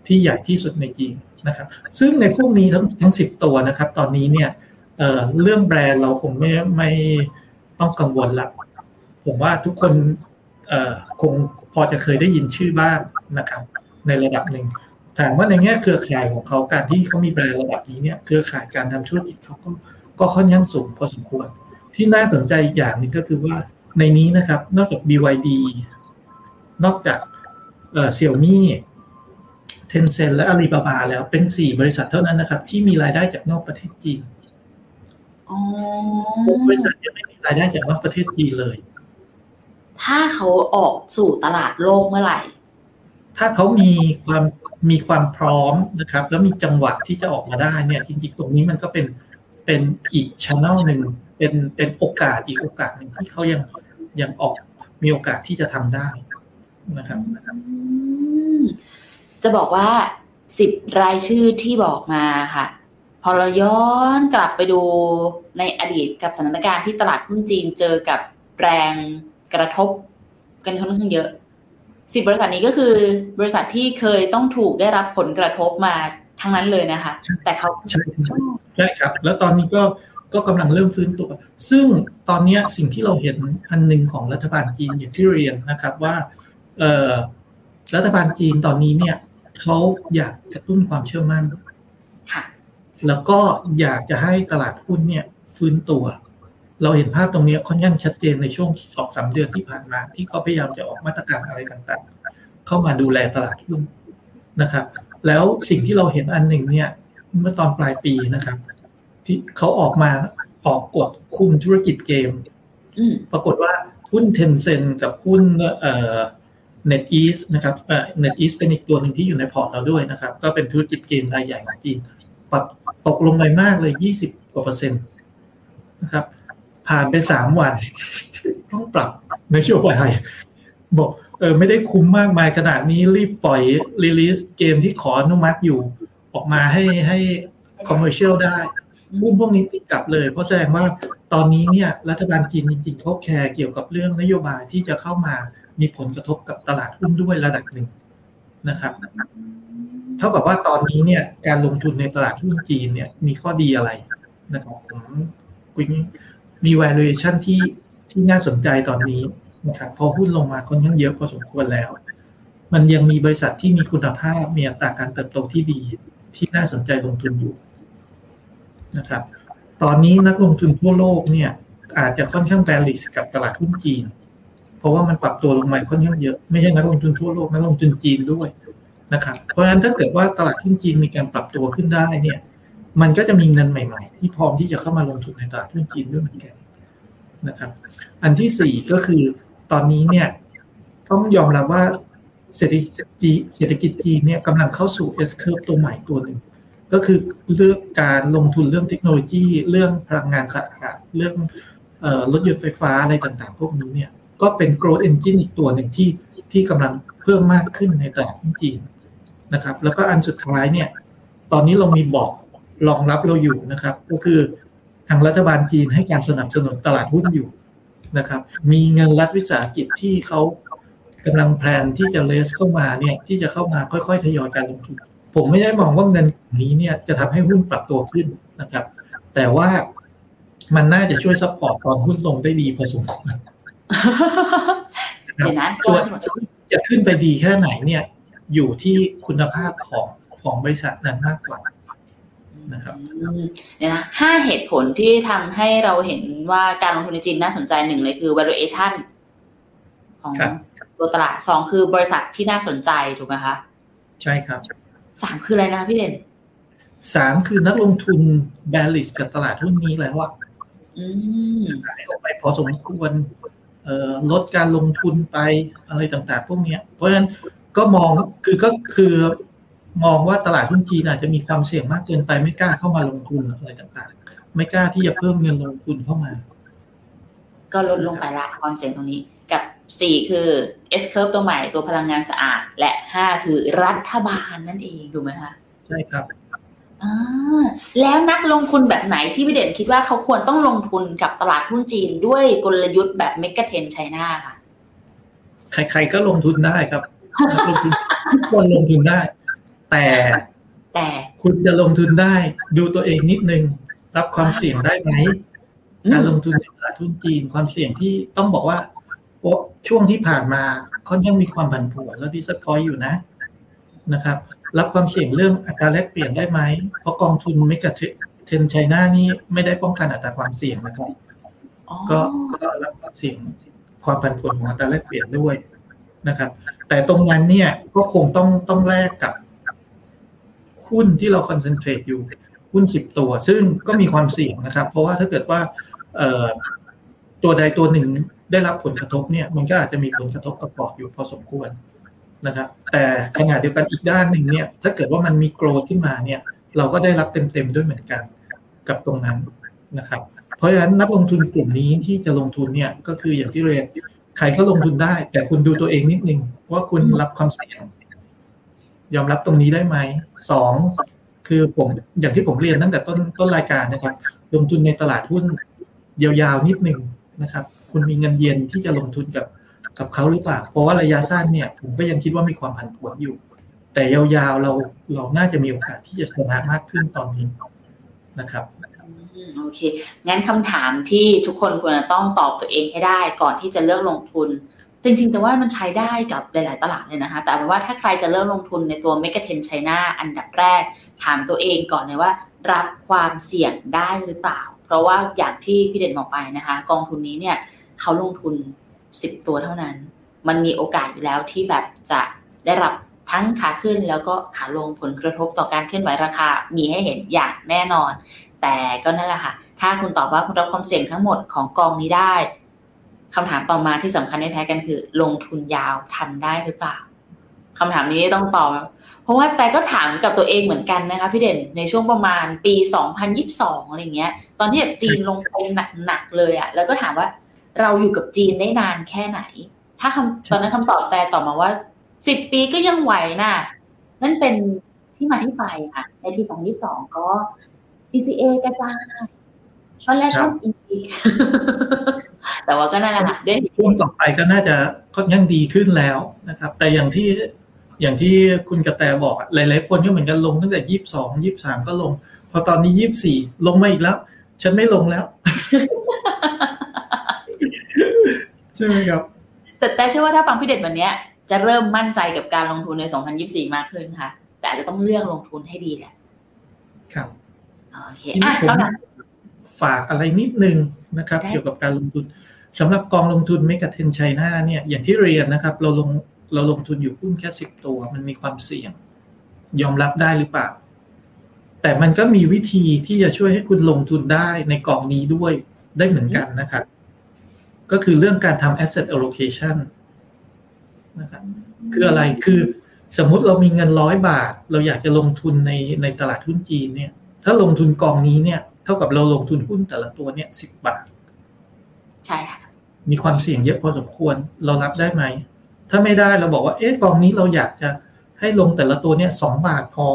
ที่ใหญ่ที่สุดในจีนนะครับ ซึ่งในพวกนี้ทั้งทั้ง10ตัวนะครับ ตอนนี้เนี่ยเเรื่องแบรนด์เราคงไม่ไม่ต้องกังวลละผมว่าทุกคนคงพอจะเคยได้ยินชื่อบ้างนะครับ ในระดับหนึ่งถามว่าในแง่เครือข่ายของเขาการที่เขามีแบรนด์ระดับนี้เนี่ยเครือข่ายการทำธุรกิจเขาก็ก็ค่อนข้างสูงพอสมควร ที่น่าสนใจอีกอย่างหนึงก็คือว่าในนี้นะครับ นอกจาก BYD นอกจากเอ่อ Xiaomi Tencent และ Alibaba แล้วเป็นสี่บริษัทเท่านั้นนะครับ ที่มีรายได้จากนอกประเทศจีนอ๋อบริษัทยังไม่มีรายได้จากนอกประเทศจีนเลย ถ้าเขาออกสู่ตลาดโลกเมื่อไหร่ ถ้าเขามีความมีความพร้อมนะครับ แล้วมีจังหวะที่จะออกมาได้เนี่ย จริงๆตรงนี้มันก็เป็นเป็นอีกช anel หนึ่งเป็นเป็นโอกาสอีกโอกาสหนึ่งที่เขายังยังออกมีโอกาสที่จะทำได้นะครับจะบอกว่าสิบรายชื่อที่บอกมาค่ะ พอเราย้อนกลับไปดูในอดีตกับสถานการณ์ที่ตลาดหุ้นจีนเจอกับแรงกระทบกันค่อนข้างเยอะ สิบบริษัทนี้ก็คือบริษัทที่เคยต้องถูกได้รับผลกระทบมาทั้งนั้นเลยนะคะ แต่เขาใช่ครับใช่ครับ แล้วตอนนี้ก็ก็กำลังเริ่มฟื้นตัว ซึ่งตอนเนี้ยสิ่งที่เราเห็นอันหนึ่งของรัฐบาลจีนอย่างที่เรียนนะครับว่าเอ่อรัฐบาลจีนตอนนี้เนี่ยเขาอยากกระตุ้นความเชื่อมั่นค่ะแล้วก็อยากจะให้ตลาดหุ้นเนี่ยฟื้นตัว เราเห็นภาพตรงนี้ค่อนข้างชัดเจนในช่วงสองสามเดือนที่ผ่านมา ที่เขาพยายามจะออกมาตรการอะไรต่างๆ เข้ามาดูแลตลาดหุ้นนะครับ แล้วสิ่งที่เราเห็นอันหนึ่งเนี่ยเมื่อตอนปลายปีนะครับ ที่เขาออกมาออกกฎคุมธุรกิจเกมอืมปรากฏว่าหุ้น Tencent กับหุ้นเอ่อ NetEase นะครับเอ่อ NetEase เป็นอีกตัวหนึ่งที่อยู่ในพอร์ตเราด้วยนะครับ ก็เป็นธุรกิจเกมรายใหญ่ของจีนปรับตกลงไปมากเลย 20กว่าเปอร์เซ็นต์นะครับ ผ่านไปสามวัน ต้องปรับนโยบายบอกเออไม่ได้คุ้มมากมายขนาดนี้รีบปล่อย release เกมที่ขออนุมัติอยู่ ออกมาให้ให้ commercial ได้หุ้นพวกนี้ดีดกลับเลย เพราะแสดงว่าตอนนี้เนี่ยรัฐบาลจีนจริงๆเขาแคร์เกี่ยวกับเรื่องนโยบายที่จะเข้ามามีผลกระทบกับตลาดหุ้นด้วยระดับหนึ่งนะครับ เท่ากับว่าตอนนี้เนี่ยการลงทุนในตลาดหุ้นจีนเนี่ยมีข้อดีอะไรนะครับผมคุย มี valuation ที่ที่น่าสนใจตอนนี้นะครับพอหุ้นลงมาค่อนข้างเยอะพอสมควรแล้ว มันยังมีบริษัทที่มีคุณภาพมีอัตราการเติบโตที่ดีที่น่าสนใจลงทุนอยู่นะครับ ตอนนี้นักลงทุนทั่วโลกเนี่ย อาจจะค่อนข้างแบลิสกับตลาดหุ้นจีน เพราะว่ามันปรับตัวลงมาค่อนข้างเยอะไม่ใช่นักลงทุนทั่วโลกนักลงทุนจีนด้วยนะครับ เพราะฉะนั้นถ้าเกิดว่าตลาดหุ้นจีนมีการปรับตัวขึ้นได้เนี่ย มันก็จะมีเงินใหม่ ๆ ที่พร้อมที่จะเข้ามาลงทุนในตลาดหุ้นจีนด้วยเหมือนกันนะครับ อันที่สี่ก็คือตอนนี้เนี่ยต้องยอมรับว่าเศรษฐกิจจีเศรษฐกิจจีนเนี่ยกำลังเข้าสู่ S curve ตัวใหม่ตัวหนึ่งก็คือเรื่องการลงทุนเรื่องเทคโนโลยี เรื่องพลังงานสะอาดเรื่องรถยนต์ไฟฟ้าอะไรต่างๆ พวกนี้เนี่ยก็เป็น growth engine อีกตัวหนึ่งที่ที่กำลังเพิ่มมากขึ้นในตลาดจีนนะครับ แล้วก็อันสุดท้ายเนี่ยตอนนี้เรามีบอก รองรับเราอยู่นะครับ ก็คือทางรัฐบาลจีนให้การสนับสนุนตลาดหุ้นอยู่นะครับ มีเงินรัฐวิสาหกิจที่เขากำลังแพลนที่จะเลสเข้ามาเนี่ยที่จะเข้ามาค่อยๆทยอยการลงทุนผมไม่ได้มองว่าเงินนี้เนี่ยจะทำให้หุ้นปรับตัวขึ้นนะครับ แต่ว่ามันน่าจะช่วย support ตอนหุ้นลงได้ดีพอสมควรเดี๋ยวนะส่วนจะขึ้นไปดีแค่ไหนเนี่ย อยู่ที่คุณภาพของของบริษัทนั้นมากกว่า นะครับอืมเดี๋ยวนะห้าเหตุผลที่ทำให้เราเห็นว่าการลงทุนในจีนน่าสนใจหนึ่งเลยคือ valuation ของครับตัวตลาดสองคือบริษัทที่น่าสนใจถูกไหมคะ ใช่ครับสามคืออะไรนะพี่เด่นสามคือนักลงทุนแบลิสกับตลาดหุ้นนี้แล้วอะอืมขายออกไปพอสมควรเอ่อลดการลงทุนไปอะไรต่างๆ พวกเนี้ยเพราะฉะนั้นก็มองคือก็คือ มองว่าตลาดหุ้นจีนอาจจะมีความเสี่ยงมากเกินไปไม่กล้าเข้ามาลงทุนอะไรต่างๆ ไม่กล้าที่จะเพิ่มเงินลงทุนเข้ามา ก็ลดลงไปละความเสี่ยงตรงนี้กับสี่คือ S curve ตัวใหม่ตัวพลังงานสะอาด และห้าคือรัฐบาลนั่นเองถูกไหมคะ ใช่ครับอ่าแล้วนักลงทุนแบบไหนที่พี่เด่นคิดว่าเขาควรต้องลงทุนกับตลาดหุ้นจีนด้วยกลยุทธ์แบบเมกะเทนไชน่าค่ะ ใครๆก็ลงทุนได้ครับนักลงทุนทุกคนลงทุนได้ แต่แต่คุณจะลงทุนได้ดูตัวเองนิดนึง รับความเสี่ยงได้ไหมอืมการลงทุนในตลาดหุ้นจีนความเสี่ยงที่ต้องบอกว่าโอ้ช่วงที่ผ่านมาค่อนข้างมีความผันผวนแล้วดิสพอยอยู่นะนะครับ รับความเสี่ยงเรื่องอัตราแลกเปลี่ยนได้ไหมเพราะกองทุนเมกะเทนไชน่านี่ไม่ได้ป้องกันอัตราความเสี่ยงนะครับอ๋อก็ก็รับความเสี่ยงความผันผวนของอัตราแลกเปลี่ยนด้วยนะครับ แต่ตรงนั้นเนี่ยก็คงต้องต้องแลกกับ หุ้นที่เราคอนเซนเทรตอยู่หุ้นสิบตัว ซึ่งก็มีความเสี่ยงนะครับ เพราะว่าถ้าเกิดว่าตัวใดตัวหนึ่งได้รับผลกระทบเนี่ยมันก็อาจจะมีผลกระทบกับพอร์ตอยู่พอสมควรนะครับ แต่ขณะเดียวกันอีกด้านหนึ่งเนี่ยถ้าเกิดว่ามันมีโกรธขึ้นมาเนี่ย เราก็ได้รับเต็มๆด้วยเหมือนกันกับตรงนั้นนะครับ เพราะฉะนั้นนักลงทุนกลุ่มนี้ที่จะลงทุนเนี่ยก็คืออย่างที่เรียนใครก็ลงทุนได้ แต่คุณดูตัวเองนิดนึงว่าคุณรับความเสี่ยง ยอมรับตรงนี้ได้ไหมสองคือผมอย่างที่ผมเรียนตั้งแต่ต้นต้นรายการนะครับ ลงทุนในตลาดหุ้นยาวๆนิดนึงนะครับ คุณมีเงินเย็นที่จะลงทุนกับกับเขาหรือเปล่า เพราะว่าระยะสั้นเนี่ย ผมก็ยังคิดว่ามีความผันผวนอยู่ แต่ยาวๆเราเราน่าจะมีโอกาสที่จะชนะมากขึ้นตอนนี้นะครับโอเค งั้นคำถามที่ทุกคนควรจะต้องตอบตัวเองให้ได้ ก่อนที่จะเลือกลงทุน จริงๆแต่ว่ามันใช้ได้กับหลาย ๆ ตลาดเลยนะคะ แต่เอาเป็นว่าถ้าใครจะเริ่มลงทุนในตัว m e g a t e n China อันดับแรก ถามตัวเองก่อนเลยว่า รับความเสี่ยงได้หรือเปล่า เพราะว่าอย่างที่พี่เด่นบอกไปนะคะ กองทุนนี้เนี่ยเขาลงทุน 10 ตัวเท่านั้น มันมีโอกาสอยู่แล้วที่แบบจะได้รับทั้งขาขึ้นแล้วก็ขาลงผลกระทบต่อการเคลื่อนไหวราคา มีให้เห็นอย่างแน่นอน แต่ก็นั่นแหละค่ะ ถ้าคุณตอบว่าคุณรับความเสี่ยงทั้งหมดของกองนี้ได้ คำถามต่อมาที่สำคัญไม่แพ้กันคือ ลงทุนยาวทำได้หรือเปล่าคำถามนี้ต้องตอบเพราะว่าแต่ก็ถามกับตัวเองเหมือนกันนะคะพี่เด่นในช่วงประมาณปี 2022อะไรเงี้ย ตอนที่แบบจีนลงไปหนักๆเลยอะแล้วก็ถามว่าเราอยู่กับจีนได้นานแค่ไหน ถ้าคำตอนนั้นคำตอบแต่ตอบมาว่า10ปีก็ยังไหวน่ะ นั่นเป็นที่มาที่ไปค่ะ ในปี 2022 ก็ PCA กระจายช้อนแรกช้อนอีก แต่ว่าก็นั่นแหละค่ะด้วยช่วงต่อไปก็น่าจะค่อนข้างดีขึ้นแล้วนะครับ แต่อย่างที่อย่างที่คุณกระแตบอกอะหลาย ๆ คนก็เหมือนกันลงตั้งแต่ยี่สิบสองยี่สามก็ลง พอตอนนี้ยี่บสี่ลงมาอีกแล้ว ฉันไม่ลงแล้ว ใช่ไหมครับ แต่แต่เชื่อว่าถ้าฟังพี่เด่นวันเนี้ยจะเริ่มมั่นใจกับการลงทุนใน 2024 มากขึ้นค่ะ แต่อาจจะต้องเลือกลงทุนให้ดีแหละ ครับโอเคทีนี้อะผมคำถาม ฝากอะไรนิดนึงนะครับได้เกี่ยวกับการลงทุนสำหรับกองลงทุนเมกะเทนไชน่าเนี่ยอย่างที่เรียนนะครับ เราลงเราลงทุนอยู่หุ้นแค่สิบตัว มันมีความเสี่ยง ยอมรับได้หรือเปล่า แต่มันก็มีวิธีที่จะช่วยให้คุณลงทุนได้ในกองนี้ด้วยได้เหมือนกันนะครับ ก็คือเรื่องการทำ asset allocation นะครับคืออะไรคือสมมุติเรามีเงินร้อยบาท เราอยากจะลงทุนในในตลาดหุ้นจีนเนี่ย ถ้าลงทุนกองนี้เนี่ย เท่ากับเราลงทุนหุ้นแต่ละตัวเนี่ยสิบบาท ใช่ค่ะ มีความเสี่ยงเยอะพอสมควรเรารับได้ไหม ถ้าไม่ได้เราบอกว่าเอ๊ะกองนี้เราอยากจะให้ลงแต่ละตัวเนี่ยสองบาทพอ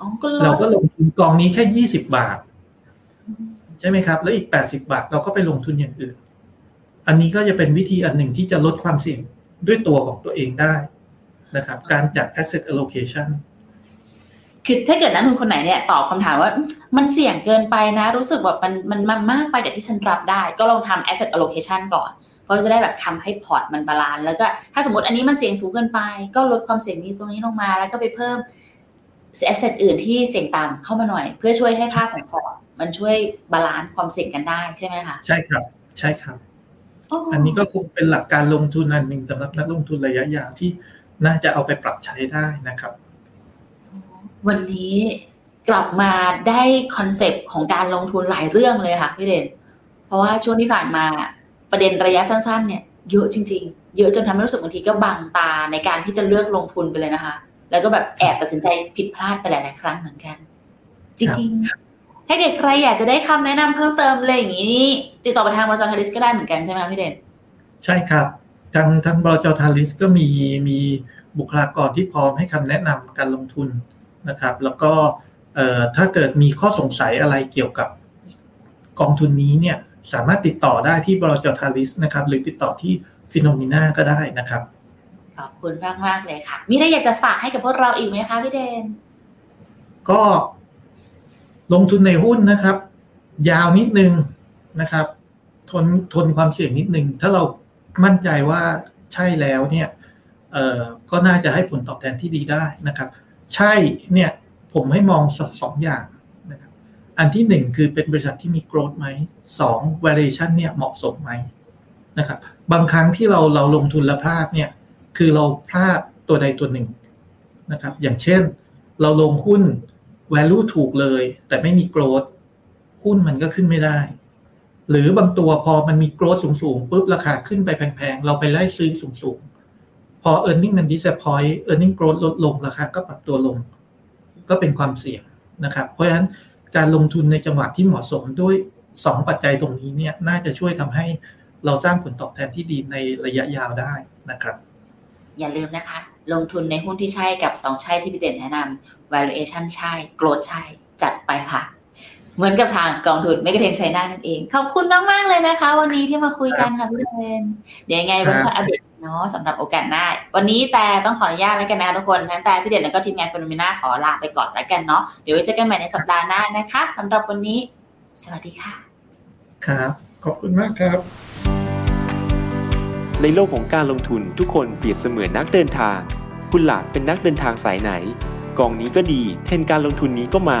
อ๋อก็ลเราดก็ลงทุนกองนี้แค่ยี่สิบาท ใช่ไหมครับ แล้วอีกแปดสิบาทเราก็ไปลงทุนอย่างอื่น อันนี้ก็จะเป็นวิธีอันหนึ่งที่จะลดความเสี่ยงด้วยตัวของตัวเองได้นะครับ การจัด asset allocation คือถ้าเกิดนักลงทุนคนไหนเนี่ยตอบคำถามว่ามันเสี่ยงเกินไปนะ รู้สึกแบบมันมันมันมากไปกับที่ฉันรับได้ ก็ลองทำ asset allocation ก่อนเพราะจะได้แบบทำให้พอร์ตมัน balance แล้วก็ถ้าสมมติอันนี้มันเสี่ยงสูงเกินไป ก็ลดความเสี่ยงนี้ตรงนี้ลงมาแล้วก็ไปเพิ่ม asset อื่นที่เสี่ยงต่ำเข้ามาหน่อย เพื่อช่วยให้ภาพของพอร์ตมันช่วย balance ความเสี่ยงกันได้ใช่ไหมคะใช่ครับ ใช่ครับโอ้อันนี้ก็คงเป็นหลักการลงทุนอันหนึ่งสำหรับนักลงทุนระยะยาวที่น่าจะเอาไปปรับใช้ได้นะครับ วันนี้กลับมาได้คอนเซปต์ของการลงทุนหลายเรื่องเลยค่ะพี่เด่น เพราะว่าช่วงที่ผ่านมาประเด็นระยะสั้น ๆ เนี่ยเยอะจริง ๆ เยอะจนทำให้รู้สึกบางทีก็บังตาในการที่จะเลือกลงทุนไปเลยนะคะ แล้วก็แบบแอบตัดสินใจผิดพลาดไปหลายๆครั้งเหมือนกัน จริงๆ ถ้าเกิดใครอยากจะได้คำแนะนำเพิ่มเติมเลยอย่างนี้ ติดต่อไปทางบริษัททาริสก็ได้เหมือนกันใช่ไหมพี่เด่น ใช่ครับ ทางทางบจทาริสก็มีมีบุคลากรที่พร้อมให้คำแนะนำการลงทุน นะครับ แล้วก็เอ่อถ้าเกิดมีข้อสงสัยอะไรเกี่ยวกับกองทุนนี้เนี่ยสามารถติดต่อได้ที่บจทาริสนะครับ หรือติดต่อที่ฟิโนมิน่าก็ได้นะครับ ขอบคุณมากมากๆเลยค่ะ มีอะไรอยากจะฝากให้กับพวกเราอีกไหมคะพี่เดน ก็ลงทุนในหุ้นนะครับ ยาวนิดนึงนะครับ ทนทนความเสี่ยงนิดนึง ถ้าเรามั่นใจว่าใช่แล้วเนี่ยเอ่อก็น่าจะให้ผลตอบแทนที่ดีได้นะครับ ใช่เนี่ยผมให้มองสองอย่างนะครับอันที่หนึ่งคือเป็นบริษัทที่มี growth ไหมสอง valuation เนี่ยเหมาะสมไหมนะครับบางครั้งที่เราเราลงทุนแล้วพลาดเนี่ยคือเราพลาดตัวใดตัวหนึ่งนะครับอย่างเช่นเราลงหุ้น value ถูกเลย แต่ไม่มี growth หุ้นมันก็ขึ้นไม่ได้ หรือบางตัวพอมันมี growth สูงๆปุ๊บราคาขึ้นไปแพงๆ เราไปไล่ซื้อสูงๆ พอ earning มัน disappoint earning growth ลดลงราคาก็ปรับตัวลง ก็เป็นความเสี่ยงนะครับ เพราะฉะนั้นการลงทุนในจังหวะที่เหมาะสมด้วย 2 ปัจจัยตรงนี้เนี่ยน่าจะช่วยทำให้เราสร้างผลตอบแทนที่ดีในระยะยาวได้นะครับ อย่าลืมนะคะ ลงทุนในหุ้นที่ใช่กับ 2 ใช่ที่พี่เด่นแนะนำ valuation ใช่ growth ใช่ จัดไปค่ะ เหมือนกับทางกองทุนไม่กระเทงไชน่านั่นเอง ขอบคุณมากๆเลยนะคะ วันนี้ที่มาคุยกันค่ะพี่เด่นเดี๋ยวยังไงครัวันบค่อยอัปเดตเนาะสำหรับโอกาสหน้า วันนี้แต่ต้องขออนุญาตแล้วกันนะทุกคนทั้งแต่พี่เด่นแล้วก็ทีมงานฟนมิน่าขอลาไปก่อนแล้วกันเนาะเดี๋ยวไว้เจอกันใหม่ในสัปดาห์หน้านะคะสำหรับวันนี้ สวัสดีค่ะ ครับ ขอบคุณมากครับ ในโลกของการลงทุนทุกคนเปรียบเสมือนนักเดินทาง คุณล่ะเป็นนักเดินทางสายไหน กองนี้ก็ดี เทรนด์การลงทุนนี้ก็มา